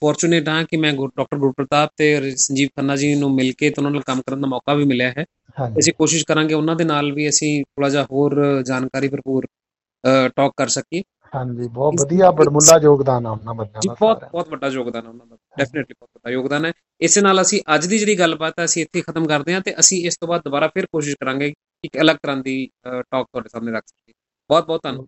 ਫੋਰਚੂਨੇਟ ਹਾਂ ਕਿ ਮੈਂ ਡਾਕਟਰ ਗੁਰਪ੍ਰਤਾਪ ਤੇ ਸੰਜੀਵ ਖੰਨਾ ਜੀ ਨੂੰ ਮਿਲ ਕੇ ਤੇ ਉਹਨਾਂ ਨਾਲ ਕੰਮ ਕਰਨ ਦਾ ਮੌਕਾ ਵੀ ਮਿਲਿਆ ਹੈ। ਅਸੀਂ ਕੋਸ਼ਿਸ਼ ਕਰਾਂਗੇ ਉਹਨਾਂ ਦੇ ਨਾਲ ਵੀ ਅਸੀਂ ਥੋੜਾ ਜਿਹਾ ਹੋਰ ਜਾਣਕਾਰੀ ਭਰਪੂਰ ਟਾਕ ਕਰ ਸਕੀਏ। ਹਾਂਜੀ ਬਹੁਤ ਵਧੀਆ ਬੜਮੁੱਲਾ ਯੋਗਦਾਨ ਆ ਉਹਨਾਂ ਬੰਦਿਆਂ ਜੀ ਦਾ ਬਹੁਤ ਬਹੁਤ ਵੱਡਾ ਯੋਗਦਾਨ ਹੈ ਉਹਨਾਂ ਦਾ ਡੈਫੀਨਿਟਲੀ ਬਹੁਤ ਵੱਡਾ ਯੋਗਦਾਨ ਹੈ। ਇਸੇ ਨਾਲ ਅਸੀਂ ਅੱਜ ਦੀ ਜਿਹੜੀ ਗੱਲਬਾਤ ਹੈ ਅਸੀਂ ਇੱਥੇ ਖਤਮ ਕਰਦੇ ਹਾਂ ਤੇ ਅਸੀਂ ਇਸ ਤੋਂ ਬਾਅਦ ਦੁਬਾਰਾ ਫਿਰ ਕੋਸ਼ਿਸ਼ ਕਰਾਂਗੇ ਕਿ ਇੱਕ ਅਲੱਗ ਤਰ੍ਹਾਂ ਦੀ ਟਾਕ ਤੁਹਾਡੇ ਸਾਹਮਣੇ ਰੱਖ ਸਕੀਏ। ਬਹੁਤ ਬਹੁਤ ਧੰਨਵਾਦ।